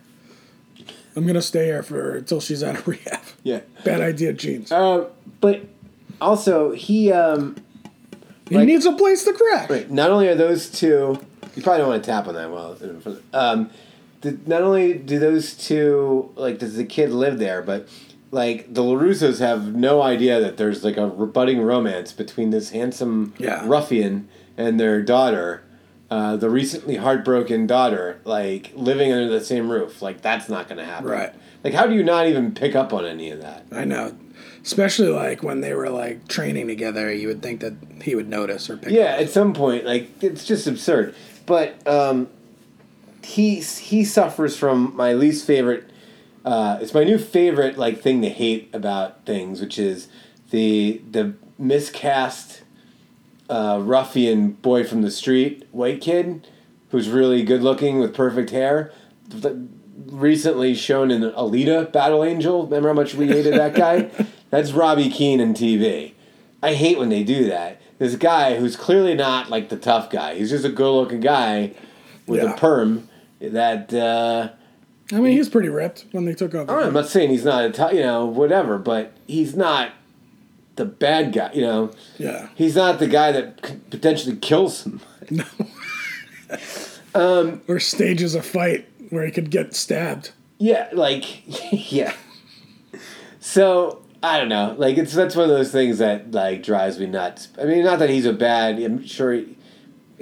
I'm gonna stay here for until she's out of rehab."
Yeah.
Bad idea, Jeans.
Uh, but also he um,
he
like-
needs a place to crash.
Right. Not only are those two, you probably don't want to tap on that while. in front of- Um, the, not only do those two like does the kid live there, but like the LaRussos have no idea that there's like a budding romance between this handsome
Yeah.
ruffian and their daughter. Uh, the recently heartbroken daughter, like living under the same roof, like that's not going to happen.
Right.
Like, how do you not even pick up on any of that?
I know. Especially like when they were like training together, you would think that he would notice or pick
Yeah, at some point, like it's just absurd. But um, he he suffers from my least favorite. Uh, it's my new favorite like thing to hate about things, which is the the miscast uh, ruffian boy from the street, white kid, who's really good looking with perfect hair. Recently shown in Alita Battle Angel. Remember how much we hated that guy? That's Robby Keene in TV. I hate when they do that. This guy who's clearly not like the tough guy. He's just a good looking guy with
Yeah.
a perm that uh
I mean, he's pretty ripped when they took over.
All right, I'm not saying he's not a you know, whatever, but he's not the bad guy, you know.
Yeah.
He's not the guy that potentially kills him. No.
Or stages a fight where he could get stabbed.
Yeah, like yeah. So I don't know. Like it's that's one of those things that like drives me nuts. I mean, not that he's a bad. I'm sure. He,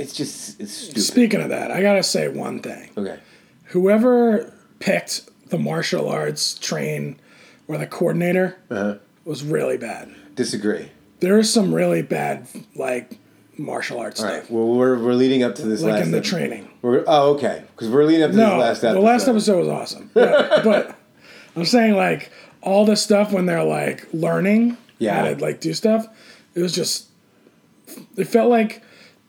it's just it's stupid.
Speaking of that, I gotta say one thing.
okay.
Whoever picked the martial arts train or the coordinator
Uh-huh.
was really bad.
Disagree.
There is some really bad like martial arts
All
stuff,
right. Well, we're we're leading up to this
like
last.
in the
ep-
training.
We're, oh, okay. Because we're leading up to
No,
this last episode.
the last episode was awesome. But, but I'm saying like all the stuff when they're like learning
Yeah.
how to like do stuff, it was just it felt like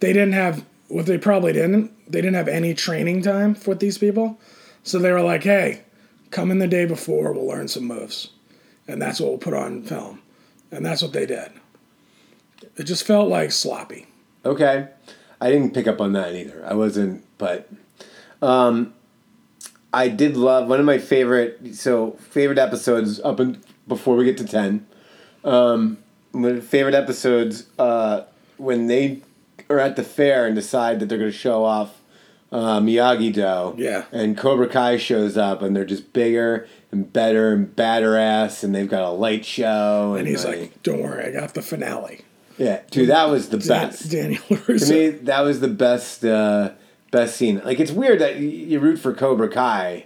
they didn't have what they probably didn't. They didn't have any training time with these people, so they were like, "Hey, come in the day before. We'll learn some moves, and that's what we'll put on film." And that's what they did. It just felt like sloppy.
Okay. I didn't pick up on that either. I wasn't, but um, I did love one of my favorite. So favorite episodes up and before we get to ten. Um, my favorite episodes uh, when they are at the fair and decide that they're going to show off uh, Miyagi Do.
Yeah.
And Cobra Kai shows up and they're just bigger and better and badder ass and they've got a light show and,
And he's like, "Don't worry, I got the finale."
yeah, dude, that was the
Dan-
best
Daniel
to me that was the best uh, best scene like it's weird that you, you root for cobra kai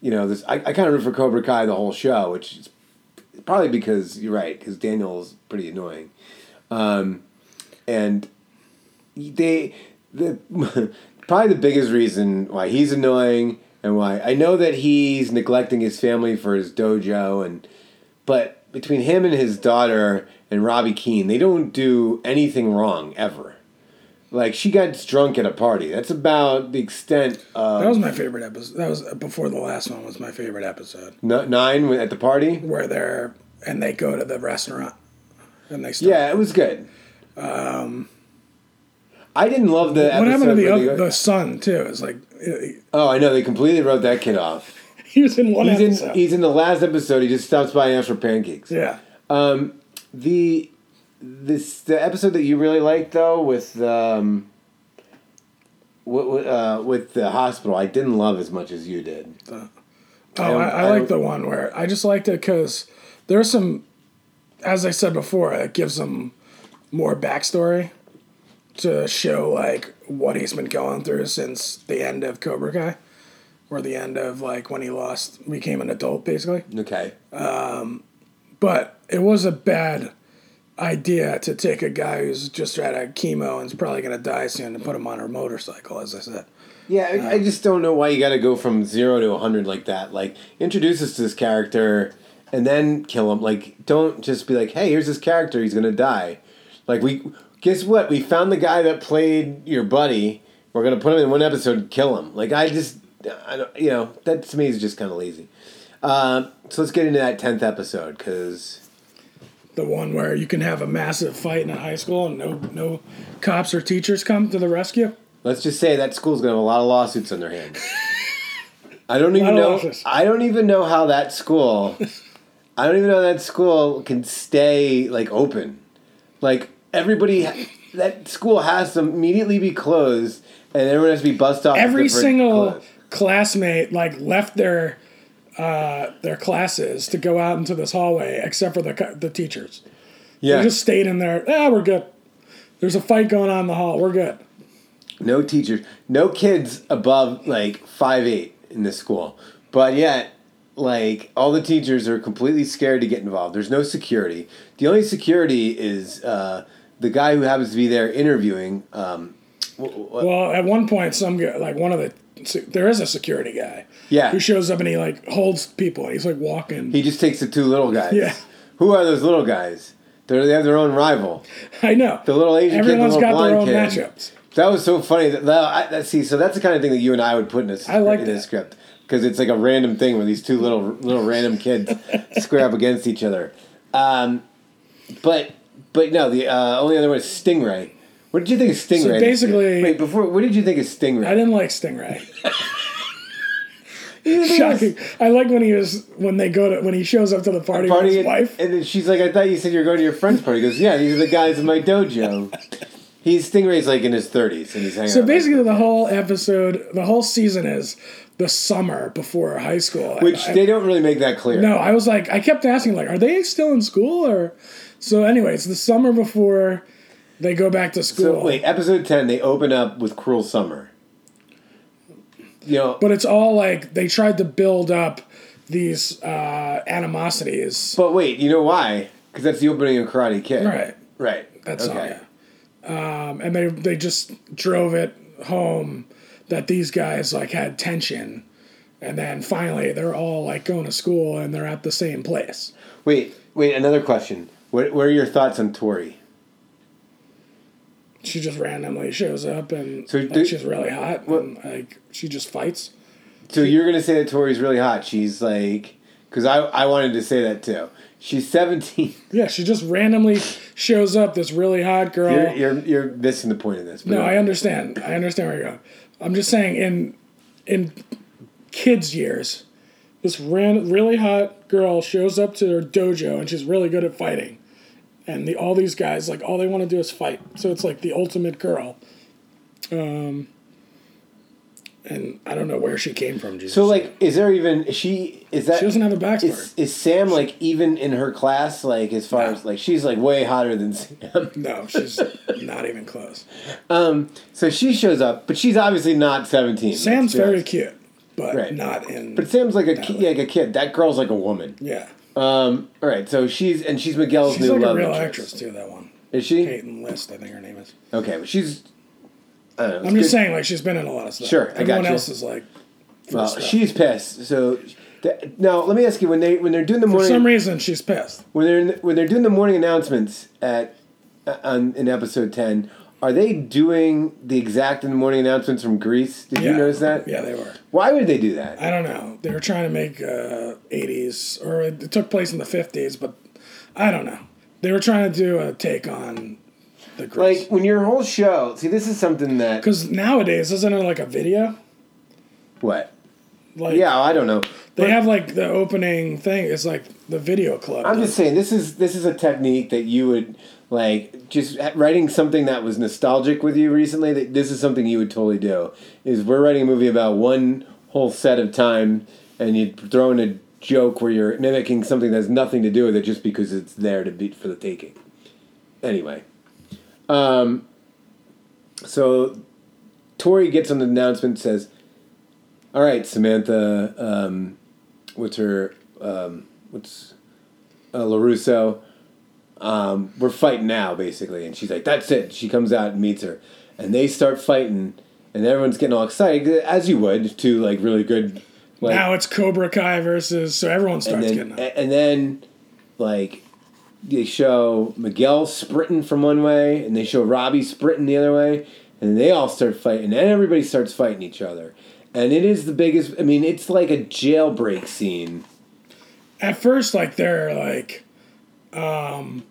you know this i, I kind of root for cobra kai the whole show which is probably because you're right because daniel's pretty annoying um, and they the probably the biggest reason why he's annoying and why i know that he's neglecting his family for his dojo and but between him and his daughter and Robby Keene, they don't do anything wrong ever. Like she gets drunk at a party. That's about the extent
That was my favorite episode. That was before the last one was my favorite episode
N- nine at the party.
where they're and they go to the restaurant and they start.
Yeah, it was good. Um, I didn't love the.
What happened to the other, the son too? It's like he-
oh, I know they completely wrote that kid off.
he was in one
He's
episode.
in. He's in the last episode. He just stops by and asks for pancakes.
yeah,
The this the episode that you really liked though with um with, uh, with the hospital I didn't love as much as you did.
Oh, I, I,
I
like the one where I just liked it because there's some, as I said before, it gives them more backstory to show like what he's been going through since the end of Cobra Kai, or the end of like when he lost, became an adult basically.
Okay.
Um, but it was a bad idea to take a guy who's just had a chemo and is probably gonna die soon and put him on a motorcycle, as I said.
Yeah, I, I um, just don't know why you got to go from zero to hundred like that. Like, introduce us to this character and then kill him. Like, don't just be like, "Hey, here's this character. He's gonna die." Like, we guess what? We found the guy that played your buddy. We're gonna put him in one episode and kill him. Like, I just, I don't, you know, that to me is just kind of lazy. Um, so let's get into that tenth episode because
The one where you can have a massive fight in a high school and no no cops or teachers come to the rescue.
let's just say that school's gonna have a lot of lawsuits on their hands. I don't even know. I don't even know how that school. I don't even know that school can stay like open. Like everybody, that school has to immediately be closed, and everyone has to be bussed off.
Every single
clothes.
classmate like left their uh, their classes to go out into this hallway, except for the the teachers.
Yeah,
They just stayed in there. Ah, we're good. There's a fight going on in the hall. We're good.
no teachers, no kids above like five eight in this school, but yet. Like all the teachers are completely scared to get involved. There's no security. The only security is uh, the guy who happens to be there interviewing. Um, wh- wh-
Well, at one point, some guy, like one of the, there is a security guy.
Yeah.
Who shows up and he like holds people. He's like walking.
He just takes the two little guys.
Yeah.
Who are those little guys? They're, they have their own rival.
I know.
The little Asian
Everyone's
kid, the
got their own
kid.
matchups.
That was so funny. That, that I, that, see, so that's the kind of thing that you and I would put in a,
I like
in a script because it's like a random thing where these two little little random kids square up against each other. Um, but but no, the uh, only other one is Stingray. What did you think of Stingray?
So basically-
wait before. What did you think of Stingray?
I didn't like Stingray. Shocking. I like when he was when they go to when he shows up to the party, with
party
his
and,
wife.
and then she's like, I thought you said you were going to your friend's party. He goes, Yeah, these are the guys in my dojo. He's Stingray's like in his thirties and he's hanging out.
So basically, the whole episode, the whole season is the summer before high school.
which
I-
they don't really make that clear.
No, I was like, I kept asking, like, are they still in school or? So, anyways, the summer before they go back to school.
So wait, episode ten, they open up with Cruel Summer. You know,
But it's all like they tried to build up these uh, animosities.
but wait, you know why? Because that's the opening of Karate Kid.
Right.
Right.
That's all. Yeah. Um, and they they just drove it home that these guys like had tension, and then finally they're all like going to school and they're at the same place.
Wait, wait. Another question. What, what are your thoughts on Tori?
She just randomly shows up and
So
like,
do-
she's really hot. And, like she just fights.
So you're gonna say that Tori's really hot? She's like, because I I wanted to say that too. She's seventeen.
Yeah, she just randomly shows up. This really hot girl.
You're, you're you're missing the point of this.
No, I understand. I understand where you're going. I'm just saying, in in kids' years, this ran, really hot girl shows up to her dojo and she's really good at fighting, and the all these guys like all they want to do is fight. So it's like the ultimate girl. Um, and I don't know where she came from. Jesus.
So like, is there even is she? Is that
she doesn't have a backstory.
Is, is Sam like even in her class? Like as far as like she's like way hotter than Sam.
no, she's not even close.
Um, so she shows up, but she's obviously not seventeen.
Sam's very cute, but
Right.
not in.
But Sam's like a ki- like a kid. That girl's like a woman.
yeah,
Um, all right, so she's and she's Miguel's
she's
new
like a real actress too. That one,
Is she?
Peyton List, I think her name is.
Okay, but she's. I don't know,
I'm just
good.
saying, like she's been in a lot of stuff.
Sure, I
Everyone
gotcha.
else is like.
Well,
stuff.
she's pissed. So th- now let me ask you: when they when they're doing the morning, For
some reason, she's pissed.
when they're in when they're doing the morning announcements at uh, on in episode ten, are they doing the exact in the morning announcements from Grease? Did you notice that?
Yeah, they were.
Why would they do that?
I don't know. They were trying to make uh, 80s, or it took place in the 50s, but I don't know. They were trying to do a take on the Grease.
Like when your whole show. See, this is something that
Because nowadays, isn't it like a video?
what?
Like,
Yeah, I don't know.
They
But-
have like the opening thing. It's like the video club.
I'm just saying this is this is a technique that you would like just writing something that was nostalgic with you recently. That this is something you would totally do. Is we're writing a movie about one whole set of time and you throw in a joke where you're mimicking something that has nothing to do with it just because it's there to be for the taking. Anyway, um, so Tori gets on the announcement says, "All right, Samantha, um, what's her, um, what's uh, LaRusso? Um, we're fighting now, basically." And she's like, "That's it." She comes out and meets her, and they start fighting, and everyone's getting all excited as you would to like really good. Like,
now it's Cobra Kai versus, so everyone
and
starts
then,
getting up.
and then like they show Miguel sprinting from one way and they show Robby sprinting the other way and they all start fighting and everybody starts fighting each other and it is the biggest I mean it's like a jailbreak scene
At first, like they're like, um,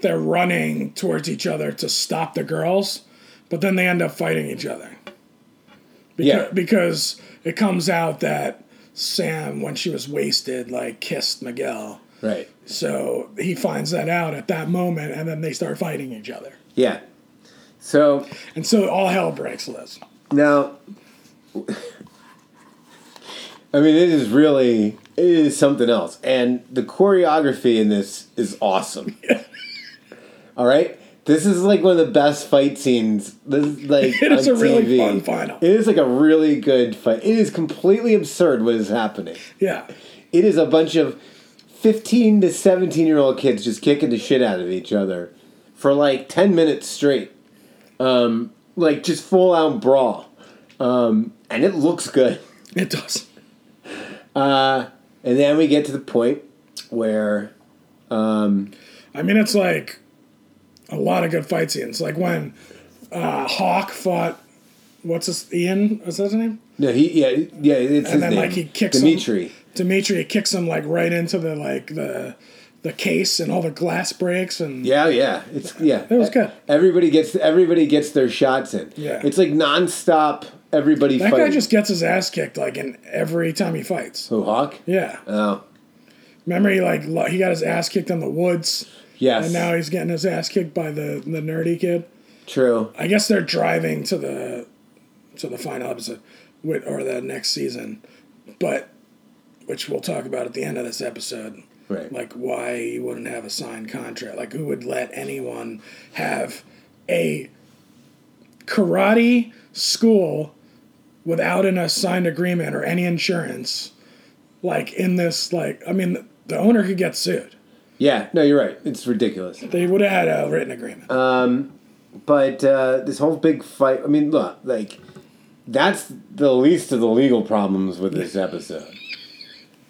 they're running towards each other to stop the girls, but then they end up fighting each other. Beca-
Yeah.
Because it comes out that Sam, when she was wasted, like kissed Miguel.
right
So he finds that out at that moment, and then they start fighting each other.
yeah so
And so all hell breaks loose.
now I mean it is really it is something else. And the choreography in this is awesome. All right? This is like one of the best fight scenes. This is like
It is a really
TV.
fun final.
it is like a really good fight. It is completely absurd what is happening.
Yeah.
it is a bunch of 15 to 17 year old kids just kicking the shit out of each other for like 10 minutes straight. Um, like just full out brawl. Um, and it looks good.
It does.
uh, and then we get to the point where um,
I mean, it's like a lot of good fight scenes. Like when uh, Hawk fought, what's his Ian? Is that his name?
no he yeah yeah it's his
And then
name.
like he kicks
Demetri
him. Demetri kicks him like right into the like the the case and all the glass breaks and
yeah yeah it's yeah
It was good.
everybody gets everybody gets their shots in
Yeah.
it's like nonstop everybody
that
fighting
guy just gets his ass kicked like in every time he fights.
who Hawk
Yeah.
oh
Remember he like lo- he got his ass kicked in the woods
yes
and now he's getting his ass kicked by the the nerdy kid.
true
I guess they're driving to the to the final episode with or the next season, but which we'll talk about at the end of this episode.
Right.
Like why you wouldn't have a signed contract. Like who would let anyone have a karate school without an assigned agreement or any insurance? Like in this like I mean the owner could get sued.
Yeah, no, you're right. It's ridiculous.
They would have had a written agreement.
Um, But uh, this whole big fight. I mean, look, like that's the least of the legal problems with this episode.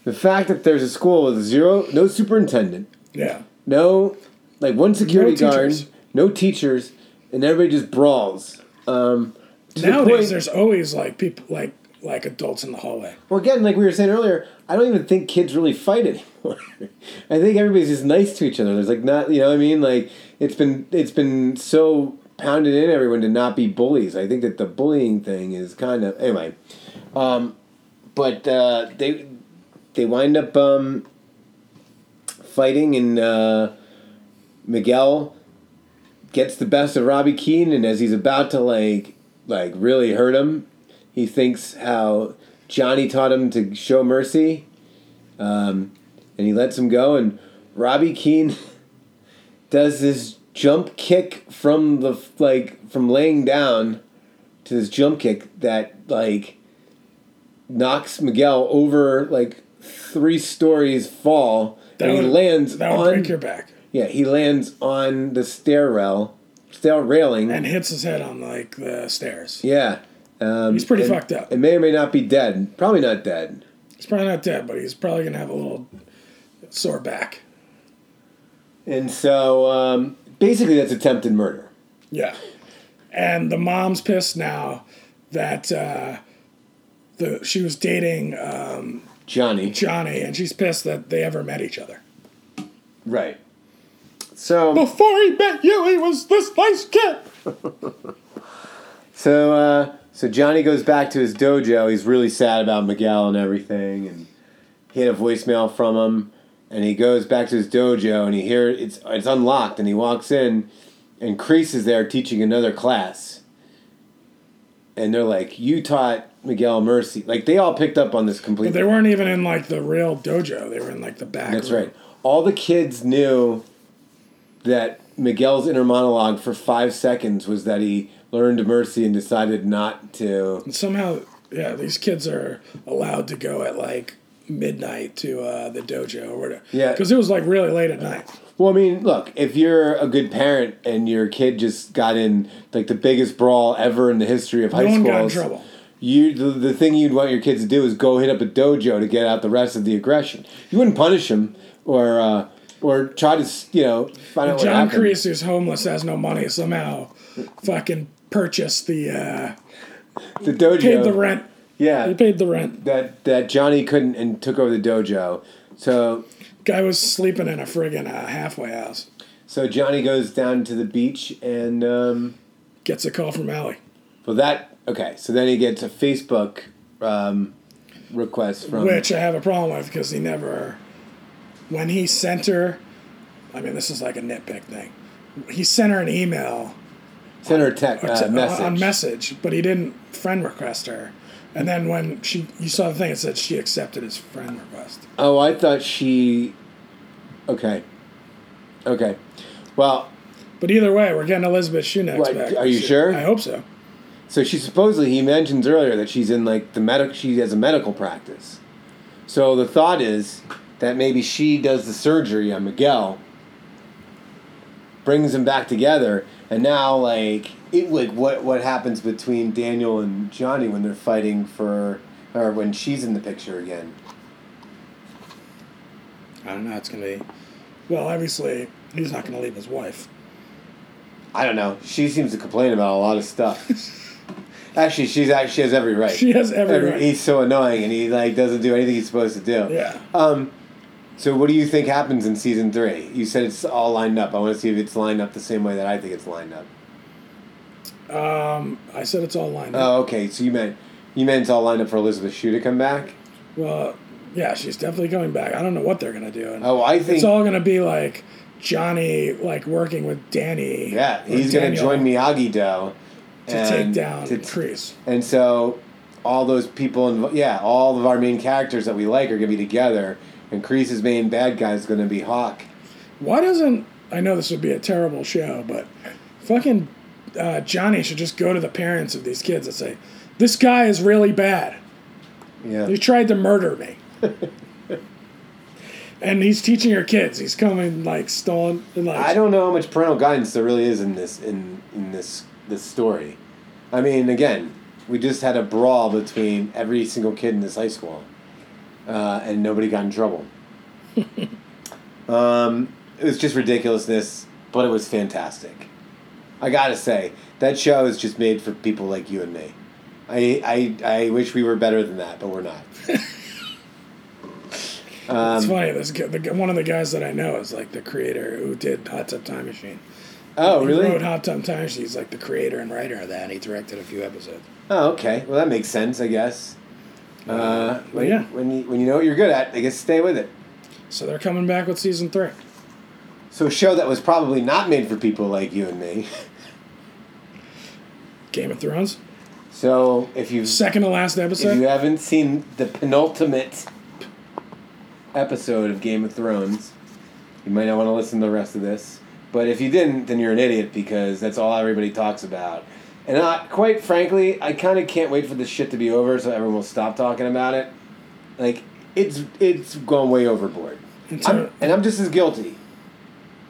The fact that there's a school with zero, no superintendent,
yeah.
no like one security
No
guard, no teachers, and everybody just brawls. Um,
Nowadays
point-
there's always like people like like adults in the hallway.
Well, again, like we were saying earlier, I don't even think kids really fight anymore. I think everybody's just nice to each other. There's like not, you know what I mean? Like it's been it's been so pounded in everyone to not be bullies. I think that the bullying thing is kind of anyway. Um, but uh, they they wind up um, fighting, and uh, Miguel gets the best of Robby Keene, and as he's about to like like really hurt him, he thinks how Johnny taught him to show mercy, um, and he lets him go. And Robby Keene does this jump kick from the like from laying down to this jump kick that like knocks Miguel over like three stories fall,
That
and he
would-
lands
That would
on
break your back.
yeah he lands on the stair rail, stair railing,
And hits his head on like the stairs.
yeah. Um,
He's pretty
and-
fucked up.
It may or may not be dead. Probably not dead.
He's probably not dead, but he's probably gonna have a little sore back.
And so um, basically, that's attempted murder.
Yeah. And the mom's pissed now that uh, the she was dating um,
Johnny.
Johnny, and she's pissed that they ever met each other.
Right. So
Before he met you, he was this nice kid.
so uh, so Johnny goes back to his dojo. He's really sad about Miguel and everything, and he had a voicemail from him. And he goes back to his dojo, and he hear it's it's unlocked, and he walks in, and Kreese is there teaching another class. and they're like, "You taught Miguel Mercy." Like they all picked up on this
But
completely.
they weren't even in like the real dojo. They were in like the back.
That's
room.
right. All the kids knew that Miguel's inner monologue for five seconds was that he learned mercy and decided not to.
And somehow, yeah, these kids are allowed to go at like midnight to uh, the dojo or whatever.
Yeah.
Because it was like really late at night.
Well, I mean, look, if you're a good parent and your kid just got in like the biggest brawl ever in the history of high
No
schools,
got in trouble.
you the, the thing you'd want your kids to do is go hit up a dojo to get out the rest of the aggression. You wouldn't punish them or uh, or try to you know find out
John. Kreese, who's homeless, has no money, somehow fucking purchased the, uh,
the dojo,
paid the rent.
yeah,
He paid the rent.
that that Johnny couldn't and took over the dojo. So
Guy was sleeping in a friggin' uh, halfway house.
so Johnny goes down to the beach and um,
Gets a call from Ali.
well that okay. So then he gets a Facebook um, request from
which I have a problem with because he never, when he sent her, I mean, this is like a nitpick thing. He sent her an email
sent her a
or
uh, message.
on message, but he didn't friend request her. And then when she, you saw the thing, it said she accepted his friend request.
Oh, I thought she. Okay. Okay. Well,
But either way, we're getting Elizabeth Shue next
What,
back.
are you sure?
I hope so.
so she supposedly he mentions earlier that she's in like the medic. She has a medical practice. So the thought is that maybe she does the surgery on Miguel, brings them back together, and now like it like what what happens between Daniel and Johnny when they're fighting for or when she's in the picture again.
I don't know. It's gonna be. Well, obviously, he's not gonna leave his wife.
I don't know. She seems to complain about a lot of stuff. actually, she's actually she has every right.
She has every right.
He's so annoying, and he like doesn't do anything he's supposed to do.
Yeah.
Um, so what do you think happens in season three? You said it's all lined up. I want to see if it's lined up the same way that I think it's lined up.
Um, I said it's all lined up.
Oh, okay. So you meant you meant it's all lined up for Elizabeth Shue to come back?
Well, yeah, she's definitely coming back. I don't know what they're gonna do. And
Oh, I think
it's all gonna be like Johnny, like working with Danny.
yeah. He's gonna
Daniel
join Miyagi Do
to take down
to-
Kreese.
And so, all those people, inv- yeah, all of our main characters that we like are gonna be together. And Kreese's main bad guy is gonna be Hawk.
Why doesn't I know this would be a terrible show, but fucking uh, Johnny should just go to the parents of these kids and say, "This guy is really bad.
Yeah.
He tried to murder me." and he's teaching your kids. He's coming like stolen and like
I don't know how much parental guidance there really is in this in in this this story. I mean, again, we just had a brawl between every single kid in this high school, uh, and nobody got in trouble. um, it was just ridiculousness, but it was fantastic. I gotta say, that show is just made for people like you and me. I I, I wish we were better than that, but we're not. Um,
It's funny. This the, one of the guys that I know is like the creator who did Hot Tub Time Machine.
Oh,
He
really?
wrote Hot Tub Time Machine. He's like the creator and writer of that, and he directed a few episodes.
Oh, okay. Well, that makes sense, I guess. Uh, when,
yeah.
when you when you know what you're good at, I guess stay with it.
So they're coming back with season three.
So a show that was probably not made for people like you and me.
Game of Thrones.
So if you
Second to last episode, if
you haven't seen the penultimate episode of Game of Thrones, you might not want to listen to the rest of this. But if you didn't, then you're an idiot because that's all everybody talks about. And I, quite frankly, I kind of can't wait for this shit to be over so everyone will stop talking about it. Like it's it's gone way overboard.
And
I'm,
so-
and I'm just as guilty.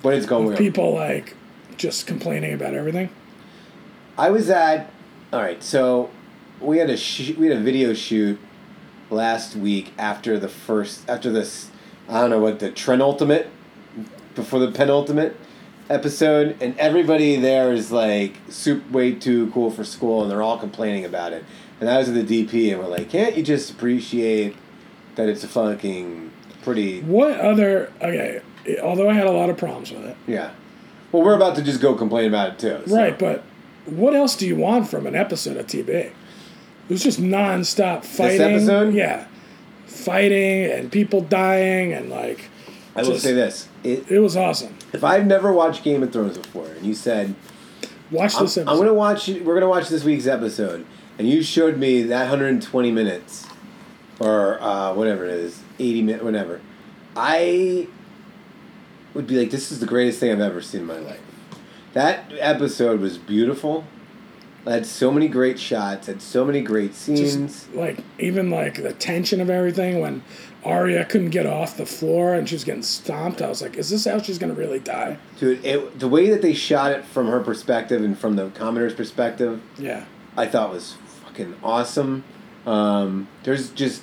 But it's gone way overboard.
people like just complaining about everything.
I was at. All right, so we had a sh- we had a video shoot last week after the first after this. I don't know what the penultimate before the penultimate episode, and everybody there is like super way too cool for school, and they're all complaining about it. And I was at the DP, and we're like, can't you just appreciate that it's a fucking pretty
What other? Okay, although I had a lot of problems with it.
yeah. Well, we're about to just go complain about it too. so-
Right, but what else do you want from an episode of TV? It was just nonstop fighting.
episode?
Yeah, fighting and people dying and like.
I will
just-
say this: it,
It was awesome.
If I've never watched Game of Thrones before, and you said
Watch
I'm,
this
I'm
episode.
gonna watch. We're gonna watch this week's episode, and you showed me that 120 minutes, or uh, whatever it is, 80 minutes, whatever. I would be like, this is the greatest thing I've ever seen in my life. That episode was beautiful. It had so many great shots. Had so many great scenes.
Just like even like the tension of everything when Arya couldn't get off the floor and she was getting stomped. I was like, is this how she's gonna really die?
Dude, it, the way that they shot it from her perspective and from the commoner's perspective,
Yeah.
I thought was fucking awesome. Um, there's just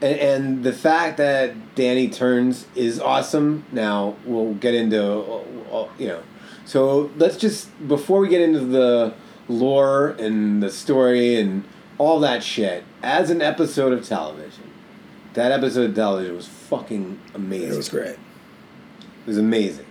and, and the fact that Dany turns is awesome. Now we'll get into uh, uh, you know. So let's just before we get into the lore and the story and all that shit. As an episode of television, that episode of television was fucking amazing.
It was great.
It was amazing.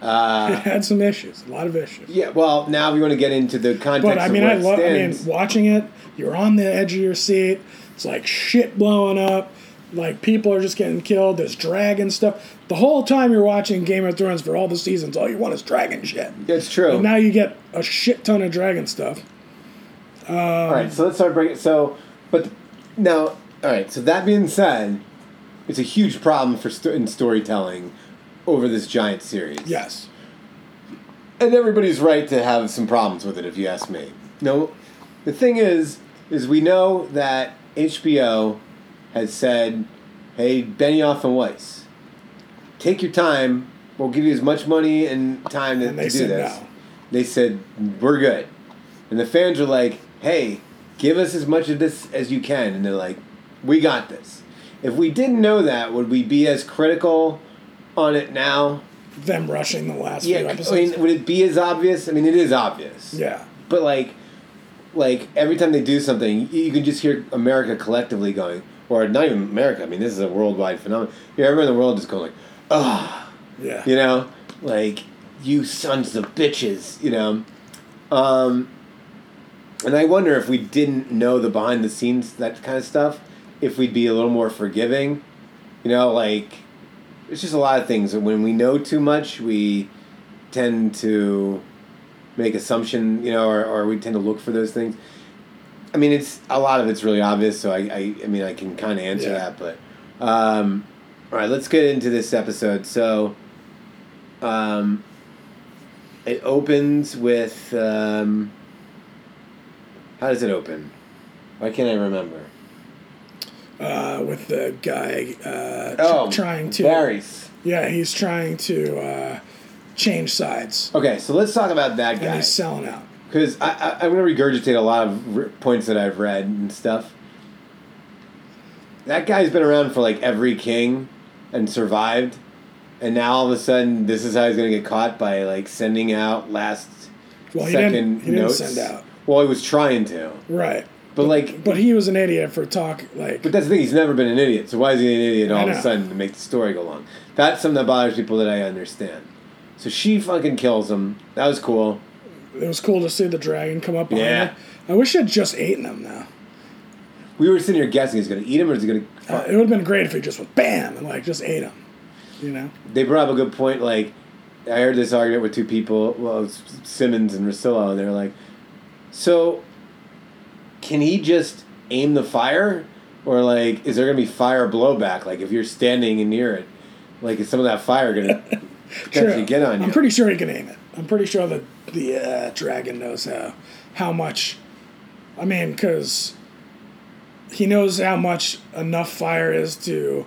Uh,
It had some issues, a lot of issues.
yeah. Well, now we want to get into the context.
But I
of
mean, I
it
love. I mean, watching it, you're on the edge of your seat. It's like shit blowing up. Like people are just getting killed. There's dragon stuff. The whole time you're watching Game of Thrones for all the seasons, all you want is dragon shit.
That's true.
And now you get a shit ton of dragon stuff.
all right, so let's start breaking. So, but now, all right. So that being said, it's a huge problem for sto- in storytelling over this giant series.
Yes.
and everybody's right to have some problems with it, if you ask me. No, the thing is, is we know that HBO has said, "Hey, Benioff and Weiss, take your time. We'll give you as much money and time to,
And
to do this."
no.
They said, "We're good," and the fans are like, "Hey, give us as much of this as you can," and they're like, "We got this." If we didn't know that, would we be as critical on it now?
Them rushing the last few
Yeah,
episodes.
I mean, would it be as obvious? I mean, it is obvious.
yeah.
But like, like every time they do something, you, can just hear America collectively going, or not even America. I mean, this is a worldwide phenomenon. Yeah, everyone in the world just going like, ah,
Yeah.
you know, like you sons of bitches, you know. Um, and I wonder if we didn't know the behind the scenes that kind of stuff, if we'd be a little more forgiving. You know, like it's just a lot of things. When we know too much, we tend to make assumption, you know, or, or we tend to look for those things. I mean, it's a lot of it's really obvious, so I, I, I mean, I can kind of answer
Yeah.
that. But um, all right, let's get into this episode. So, um, it opens with um, how does it open? Why can't I remember?
Uh, with the guy uh,
Oh,
trying to.
Varys.
Yeah, he's trying to uh, change sides.
Okay, so let's talk about that
And
guy.
he's selling out.
Because I, I, I'm going to regurgitate a lot of r- points that I've read and stuff. That guy's been around for like every king and survived. And now all of a sudden, this is how he's going to get caught by like sending out last
Well, he
second
didn't, he didn't
notes.
send out.
Well, he was trying to.
Right.
But like,
But he was an idiot for talk like
but that's the thing, he's never been an idiot. So why is he an idiot all of a sudden to make the story go long? That's something that bothers people that I understand. So she fucking kills him. That was cool.
it was cool to see the dragon come up behind
Yeah.
I wish I'd just eaten him though.
We were sitting here guessing he's going to eat him or is he going to.
Uh, it would have been great if he just went bam and like just ate him. You know?
they brought up a good point. Like, I heard this argument with two people, well, it was Simmons and Russillo, and they were like, so can he just aim the fire? Or, like, is there going to be fire blowback? Like, if you're standing near it, like, is some of that fire going to potentially get on you?
I'm pretty sure he can aim it. I'm pretty sure that the uh, dragon knows how how much. I mean, because he knows how much enough fire is to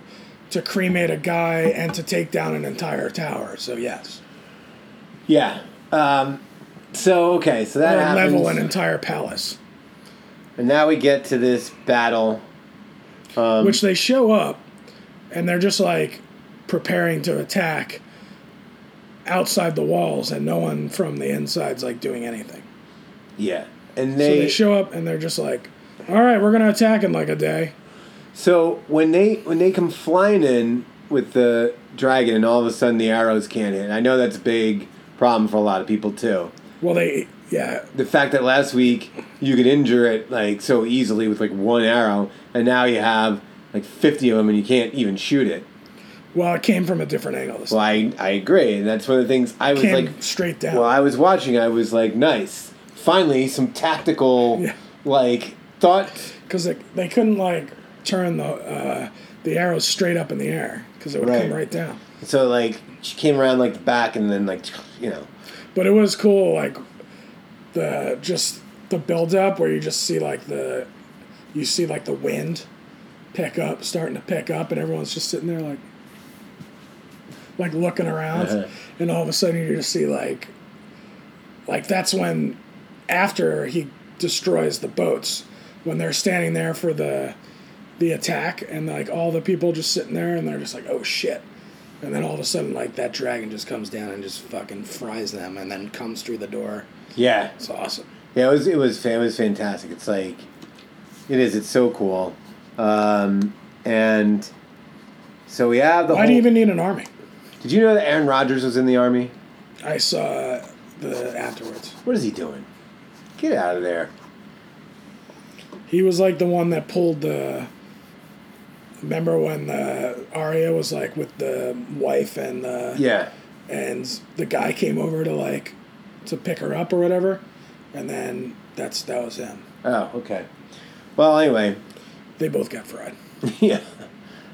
to cremate a guy and to take down an entire tower. So yes,
yeah. Um, so, okay, so that
or
happens.
level an entire palace.
And now we get to this battle. Um,
Which they show up, and they're just like preparing to attack outside the walls, and no one from the inside's like doing anything.
yeah. And
so
they,
they show up, and they're just like, "All right, we're gonna attack in like a day."
So when they when they come flying in with the dragon, and all of a sudden the arrows can't hit. I know that's a big problem for a lot of people too.
Well, they yeah,
The fact that last week you could injure it like so easily with like one arrow, and now you have like fifty of them, and you can't even shoot it.
Well, it came from a different angle. This
Well, I I agree, and that's one of the things I was
came
like.
straight down.
Well, I was watching. I was like, nice. Finally, some tactical,
Yeah.
like thought.
because they, they couldn't like turn the uh, the arrows straight up in the air because it would
Right.
come right down.
So like she came around like the back, and then like you know,
But it was cool, like the just the build up where you just see like the you see like the wind pick up, starting to pick up, and everyone's just sitting there like like looking around,
Uh-huh.
and all of a sudden you just see like like that's when after he destroys the boats when they're standing there for the the attack and like all the people just sitting there and they're just like oh shit. And then all of a sudden like that dragon just comes down and just fucking fries them and then comes through the door
yeah,
it's awesome
yeah. It was it was it was fantastic. It's like it is. It's so cool, um, and so we have the.
why
whole,
do you even need an army
Did you know that Aaron Rodgers was in the army?
i saw the afterwards
What is he doing? Get out of there.
he was like the one that pulled the remember when the Arya was like with the wife and the
Yeah.
and the guy came over to like to pick her up or whatever and then that's that was him
Oh, okay. Well, anyway,
they both got fried
yeah.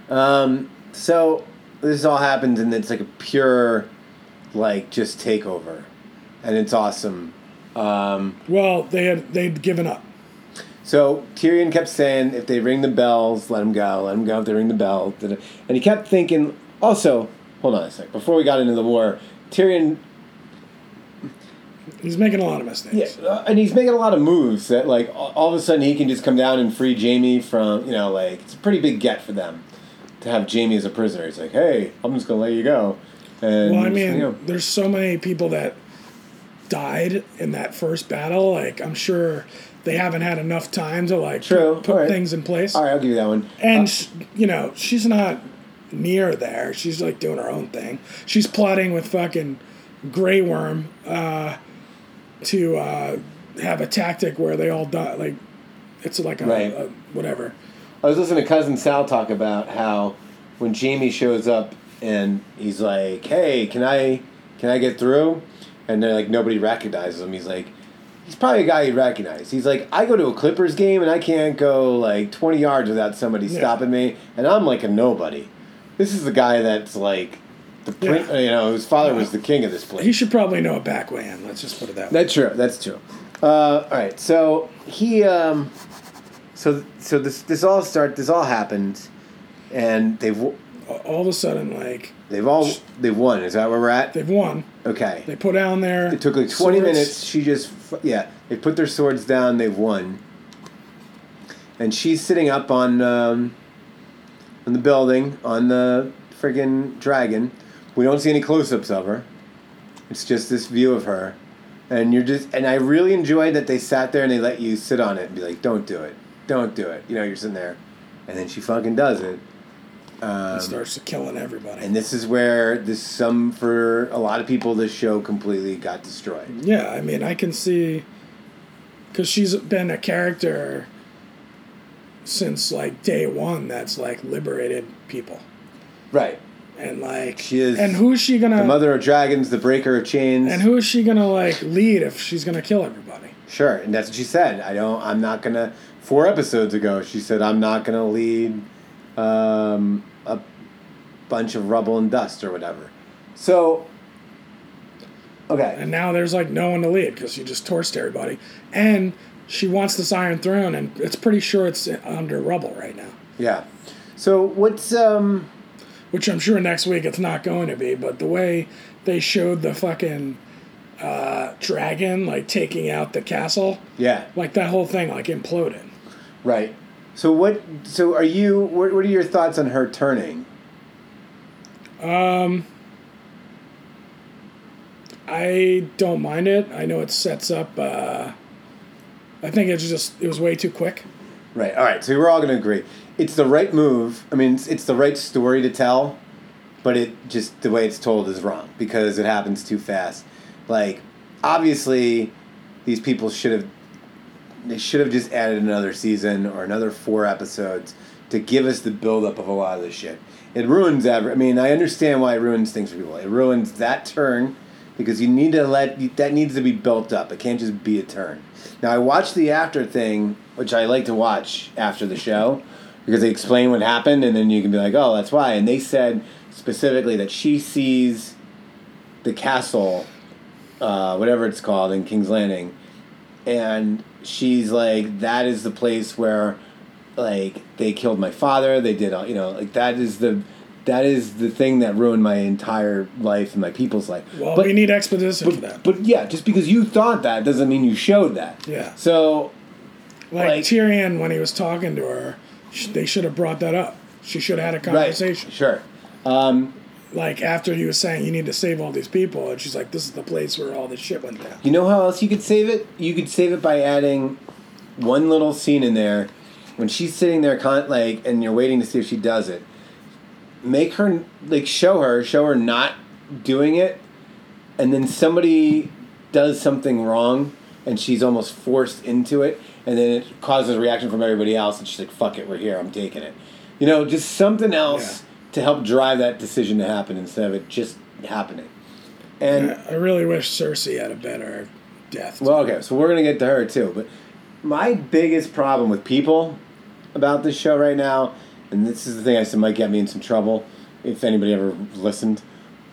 Um, so this all happens, and it's like a pure, like, just takeover, and it's awesome. Um,
well they had they'd given up
so Tyrion kept saying, if they ring the bells, let them go. Let them go if they ring the bell. And he kept thinking. Also, hold on a sec. Before we got into the war, Tyrion
he's making a lot of mistakes
Yeah, uh, and he's making a lot of moves that, like, all, all of a sudden he can just come down and free Jaime from, you know, like, it's a pretty big get for them to have Jaime as a prisoner. He's like, hey, I'm just going to let you go. And,
well i mean
you know,
there's so many people that died in that first battle like i'm sure they haven't had enough time to like
True,
put, put
alright.
things in place
all right, I'll give you that one.
And
Uh,
you know, she's not near there. She's like doing her own thing. She's plotting with fucking Grey Worm uh, to uh, have a tactic where they all die. Like it's like a,
Right.
a whatever.
I was listening to cousin Sal talk about how when Jaime shows up and he's like, "Hey, can I can I get through?" and they're like nobody recognizes him. He's like, he's probably a guy you recognize. He's like, I go to a Clippers game and I can't go like twenty yards without somebody
Yeah.
stopping me, and I'm like a nobody. This is the guy that's like the prin-
Yeah.
you know his father was the king of this place.
He should probably know a back way in. Let's just put it that way.
That's true. That's true. Uh, all right. So he, um, so so this this all start this all happened, and they've
All of a sudden, like
they've all they've won. Is that where we're at?
they've won.
Okay.
They put down their.
It took like twenty
swords.
minutes. She just yeah. They put their swords down. They've won. And she's sitting up on um, on the building on the friggin' dragon. We don't see any close-ups of her. It's just this view of her, and you're just and I really enjoyed that they sat there and they let you sit on it and be like, "Don't do it, don't do it." You know, you're sitting there, and then she fucking does it. Um,
starts killing everybody.
and this is where this some for a lot of people this show completely got destroyed.
Yeah, I mean, I can see because she's been a character since like day one that's like liberated people
Right.
And like
She is
and who's she gonna
The mother of dragons, the breaker of chains.
and who is she gonna like lead if she's gonna kill everybody
Sure, and that's what she said. I don't. I'm not gonna. Four episodes ago, she said, "I'm not gonna lead um, a bunch of rubble and dust or whatever." So, okay,
and now there's like no one to lead because she just torched everybody and she wants this iron throne and it's pretty sure it's under rubble right now
yeah. So what's um?
Which i'm sure next week it's not going to be but the way they showed the fucking uh, dragon like taking out the castle
Yeah,
like that whole thing like imploded
right. So what? So are you? What, what are your thoughts on her turning? Um.
I don't mind it. I know it sets up. Uh, I think it's just it was way too quick.
Right. All right. So we're all going to agree. It's the right move. I mean, it's, it's the right story to tell, but it just the way it's told is wrong because it happens too fast. Like, obviously, these people should have they should have just added another season or another four episodes to give us the buildup of a lot of this shit. It ruins every. I mean, I understand why it ruins things for people. It ruins that turn because you need to let that needs to be built up. It can't just be a turn. Now I watched the after thing, which I like to watch after the show because they explain what happened, and then you can be like, oh, that's why. And they said specifically that she sees the castle, uh, whatever it's called in King's Landing, and she's like, that is the place where, like, they killed my father. They did, all you know, like that is the, that is the thing that ruined my entire life and my people's life.
Well,
but,
we need exposition for that.
but yeah, just because you thought that doesn't mean you showed that.
Yeah.
So
like,
like-
Tyrion, when he was talking to her, they should have brought that up. She should have had a conversation.
right, sure. Um,
Like after he was saying, "You need to save all these people," and she's like, "This is the place where all this shit went down."
You know how else you could save it? You could save it by adding one little scene in there when she's sitting there, con- like, and you're waiting to see if she does it. Make her like show her, show her not doing it, and then somebody does something wrong, and she's almost forced into it, and then it causes a reaction from everybody else, and she's like, "Fuck it, we're here, I'm taking it." You know, just something else to help drive that decision to happen instead of it just happening. And
I really wish Cersei had a better death.
well, okay, so we're gonna get to her too. But my biggest problem with people about this show right now, and this is the thing I said might get me in some trouble if anybody ever listened,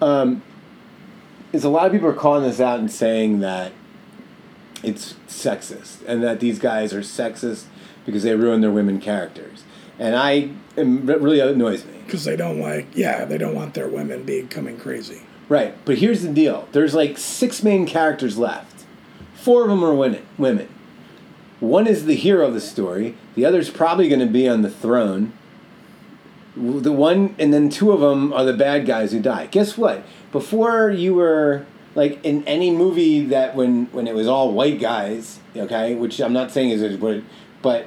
um, is a lot of people are calling this out and saying that it's sexist and that these guys are sexist because they ruin their women characters, and I am, it really annoys me.
because they don't like, yeah, they don't want their women becoming crazy.
Right, but here's the deal. There's like six main characters left. Four of them are women. Women. One is the hero of the story. The other's probably going to be on the throne. The one, and then two of them are the bad guys who die. Guess what? Before you were like in any movie that when when it was all white guys, okay, which I'm not saying is what, it- but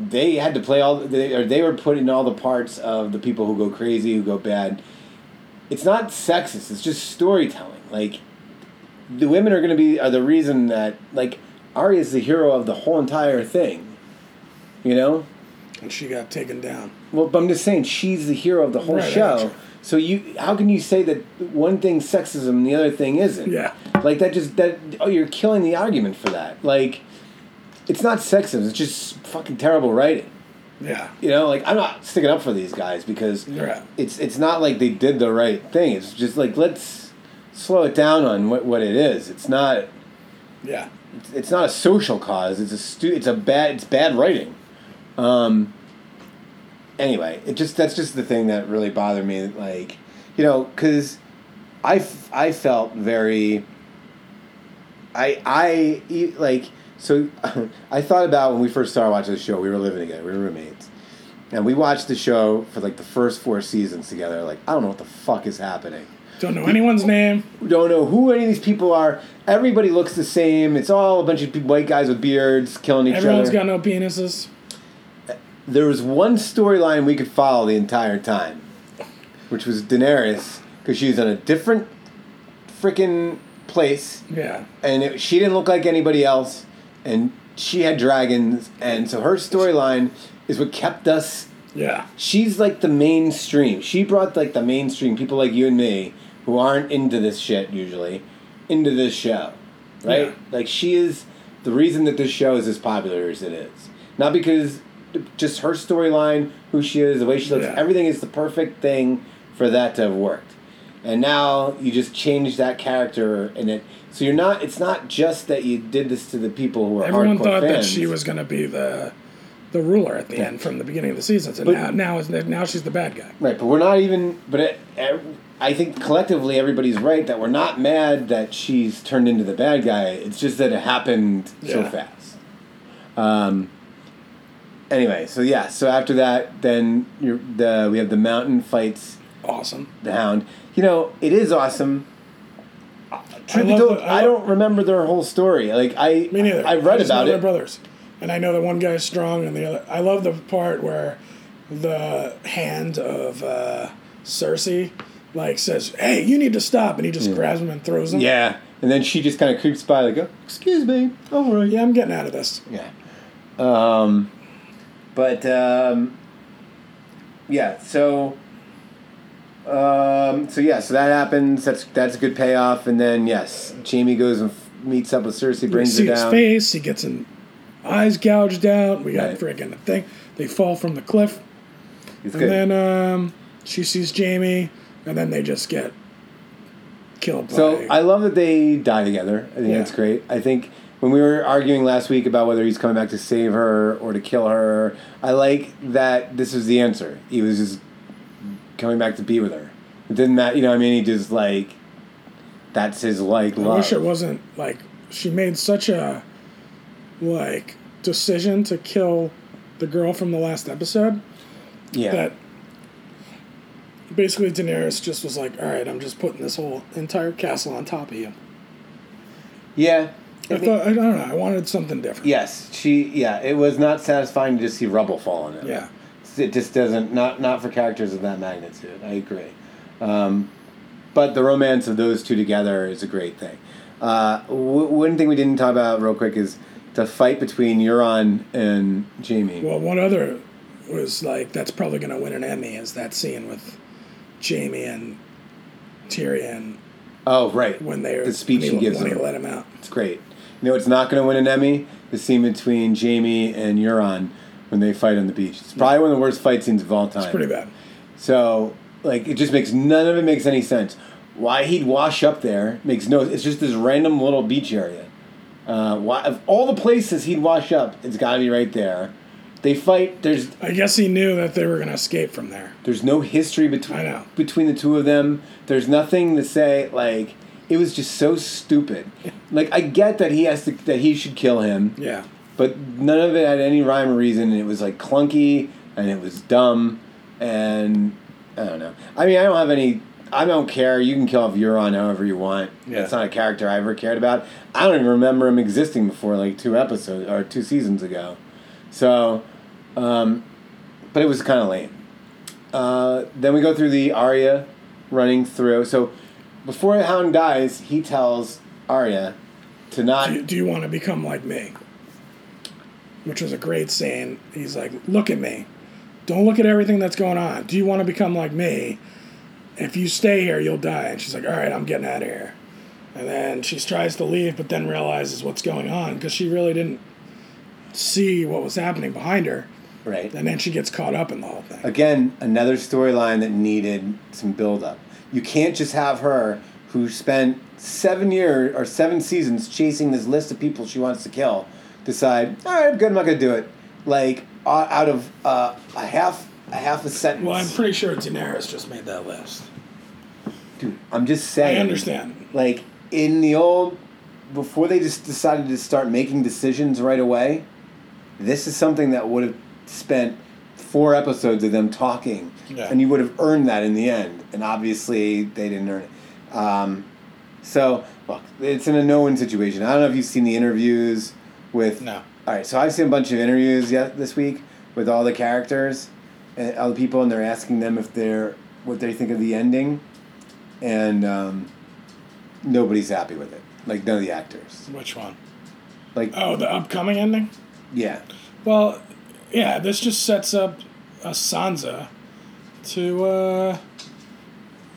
they had to play all they or they were put in all the parts of the people who go crazy, who go bad it's not sexist. It's just storytelling. Like the women are going to be are the reason that like Arya's the hero of the whole entire thing. You know.
And she got taken down.
Well, but I'm just saying she's the hero of the whole
Right, I
show. So you, how can you say that one thing's sexism and the other thing isn't?
Yeah.
Like that just that oh you're killing the argument for that. Like it's not sexism. It's just fucking terrible writing.
Yeah.
You know, like I'm not sticking up for these guys because
Yeah.
it's it's not like they did the right thing. It's just like let's slow it down on what, what it is. It's not
Yeah.
it's, it's not a social cause. It's a stu- it's a bad it's bad writing. Um anyway, it just that's just the thing that really bothered me like you know I f- I felt very I I like so I thought about when we first started watching the show. We were living together. We were roommates, and we watched the show for like the first four seasons together. Like I don't know what the fuck is happening.
Don't know anyone's name.
Don't know who any of these people are. Everybody looks the same. It's all a bunch of white guys with beards killing each
Everyone's
other.
Everyone's got no penises.
There was one storyline we could follow the entire time, which was Daenerys because she was in a different freaking place
Yeah.
and it, she didn't look like anybody else, and she had dragons, and so her storyline is what kept us.
Yeah.
She's like the mainstream. She brought like the mainstream people like you and me who aren't into this shit usually into this show, right?
Yeah.
Like she is the reason that this show is as popular as it is. Not because just her storyline, who she is, the way she looks,
Yeah.
everything is the perfect thing for that to have worked. And now you just change that character and it so you're not it's not just that you did this to the people who are
Everyone
hardcore
thought that she was going to be the the ruler at the end from the beginning of the season. So
But-
now now is now she's the bad guy.
Right, but we're not even. But it, I think collectively everybody's right that we're not mad that she's turned into the bad guy. It's just that it happened so fast. Um. Anyway, so yeah, so after that, then you're, the we have the mountain fights
Awesome.
the hound. You know, it is awesome. Truth be told,
I
I don't remember their whole story. Like I,
Me neither.
I read
know
about
they're
it.
brothers, and I know that one guy is strong and the other. I love the part where the hand of uh, Cersei like says, "Hey, you need to stop," and he just grabs him and throws him.
Yeah, and then she just kind of creeps by, like, oh, "Excuse me, all right."
Yeah, I'm getting out of this.
Yeah. Um, but um, yeah. So. Um, so yeah, so that happens. That's that's a good payoff, and then yes, Jaime goes and f- meets up with Cersei, brings her
his
down.
face. He gets an eyes gouged out. We got
Right.
freaking thing. They fall from the cliff,
It's
and
good.
then um, she sees Jaime, and then they just get killed. By,
So I love that they die together. I think
Yeah.
that's great. I think when we were arguing last week about whether he's coming back to save her or to kill her, I like that this was the answer. He was just coming back to be with her. It didn't matter, you know. what I mean, he just like that's his like
I wish it wasn't like she made such a like decision to kill the girl from the last episode
yeah,
that basically Daenerys just was like, "All right, I'm just putting this whole entire castle on top of you."
yeah.
I thought I don't know. I wanted something different.
Yes, she. Yeah, it was not satisfying to just see rubble fall on him.
Yeah.
it just doesn't not not for characters of that magnitude. I agree, um, but the romance of those two together is a great thing. Uh, w- one thing we didn't talk about real quick is the fight between Euron and Jaime.
Well, one other was like that's probably going to win an Emmy is that scene with Jaime and Tyrion
oh, right,
when they're
the speech he gives
when
them.
he let him out.
It's great. You know, it's not going to win an Emmy. The scene between Jaime and Euron when they fight on the beach. It's probably one of the worst fight scenes of all time.
It's pretty bad.
So, like, it just makes none of it makes any sense. Why he'd wash up there makes no. It's just this random little beach area. Uh, why of all the places he'd wash up, it's got to be right there. They fight. There's
I guess he knew that they were going to escape from there.
there's no history between between the two of them. There's nothing to say. Like it was just so stupid. Like I get that he has to that he should kill him,
Yeah.
but none of it had any rhyme or reason. And it was like clunky and it was dumb and I don't know. I mean, I don't have any. I don't care. You can kill off Euron however you want.
Yeah.
That's not a character I ever cared about. I don't even remember him existing before like two episodes or two seasons ago. So, um, but it was kind of lame. Uh, then we go through the Arya running through. So before Hound dies, he tells Arya to not.
Do you, do you want to become like me? Which was a great scene. He's like, look at me. Don't look at everything that's going on. Do you want to become like me? If you stay here, you'll die. And she's like, all right, I'm getting out of here. And then she tries to leave, but then realizes what's going on because she really didn't see what was happening behind her.
Right.
And then she gets caught up in the whole thing.
Again, another storyline that needed some build up. You can't just have her who spent seven years or seven seasons chasing this list of people she wants to kill decide, all right, good, I'm not gonna do it. Like out of uh, a half a half a sentence.
Well, I'm pretty sure Daenerys just made that list.
Dude, I'm just saying.
I understand.
Like in the old, before they just decided to start making decisions right away, this is something that would have spent four episodes of them talking,
Yeah.
and you would have earned that in the end. And obviously, they didn't earn it. Um, so look, it's in a no-win situation. I don't know if you've seen the interviews with.
No.
All right, so I've seen a bunch of interviews yet this week with all the characters and all the people, and they're asking them if they're what they think of the ending, and um, nobody's happy with it. Like none of the actors.
Which one?
Like
Oh, the upcoming ending?
yeah,
Well, yeah, this just sets up a Sansa to uh,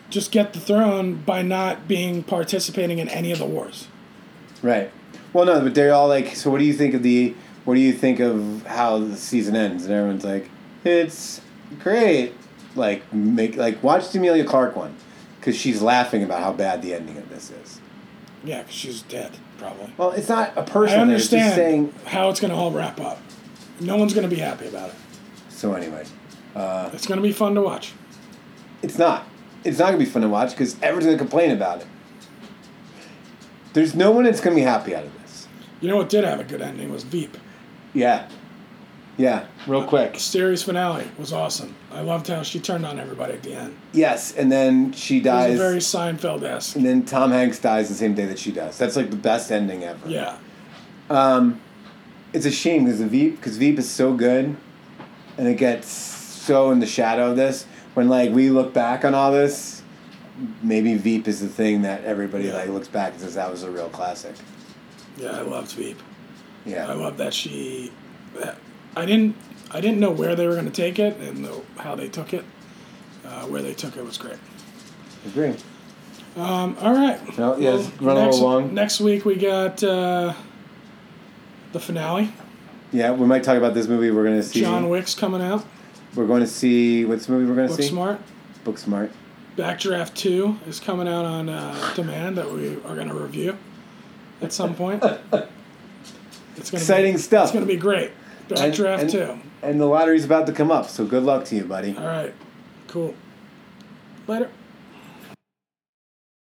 just get the throne by not being participating in any of the wars.
right. Well, no, but they're all like. So, what do you think of the? What do you think of how the season ends? And everyone's like, it's great. Like make like watch the Emilia Clarke one, because she's laughing about how bad the ending of this is.
Yeah, because she's dead, probably.
Well, it's not a
I
It's just
understand
saying.
how it's going to all wrap up. No one's going to be happy about it.
So anyway, uh,
It's going to be fun to watch.
it's not. It's not gonna be fun to watch because everyone's gonna complain about it. There's no one that's gonna be happy out of this.
You know what did have a good ending was Veep.
Yeah. Yeah. Real quick.
Series finale was awesome. I loved how she turned on everybody at the end.
Yes, and then she
It was
dies,
very Seinfeld esque.
and then Tom Hanks dies the same day that she does. That's like the best ending ever.
Yeah.
Um, it's a shame because Veep, because Veep is so good, and it gets so in the shadow of this. When like we look back on all this, maybe Veep is the thing that everybody
Yeah.
like looks back and says that was a real classic.
Yeah, I loved Veep.
Yeah.
I love that she. that- I didn't. I didn't know where they were going to take it and the, how they took it. Uh, where they took it was great.
Agree.
All right.
Well, yeah, it's running
next,
along.
Next week we got uh, the finale.
Yeah, we might talk about this movie. We're gonna see.
John Wick's coming out.
We're going to see what's the movie we're going to
Look
see?
smart.
Booksmart.
Backdraft 2 is coming out on uh, demand that we are going to review at some point. It's gonna
Exciting
be,
stuff.
It's going to be great.
And-
Backdraft
and-
2.
And the lottery's about to come up, so good luck to you, buddy.
All right. Cool. Later.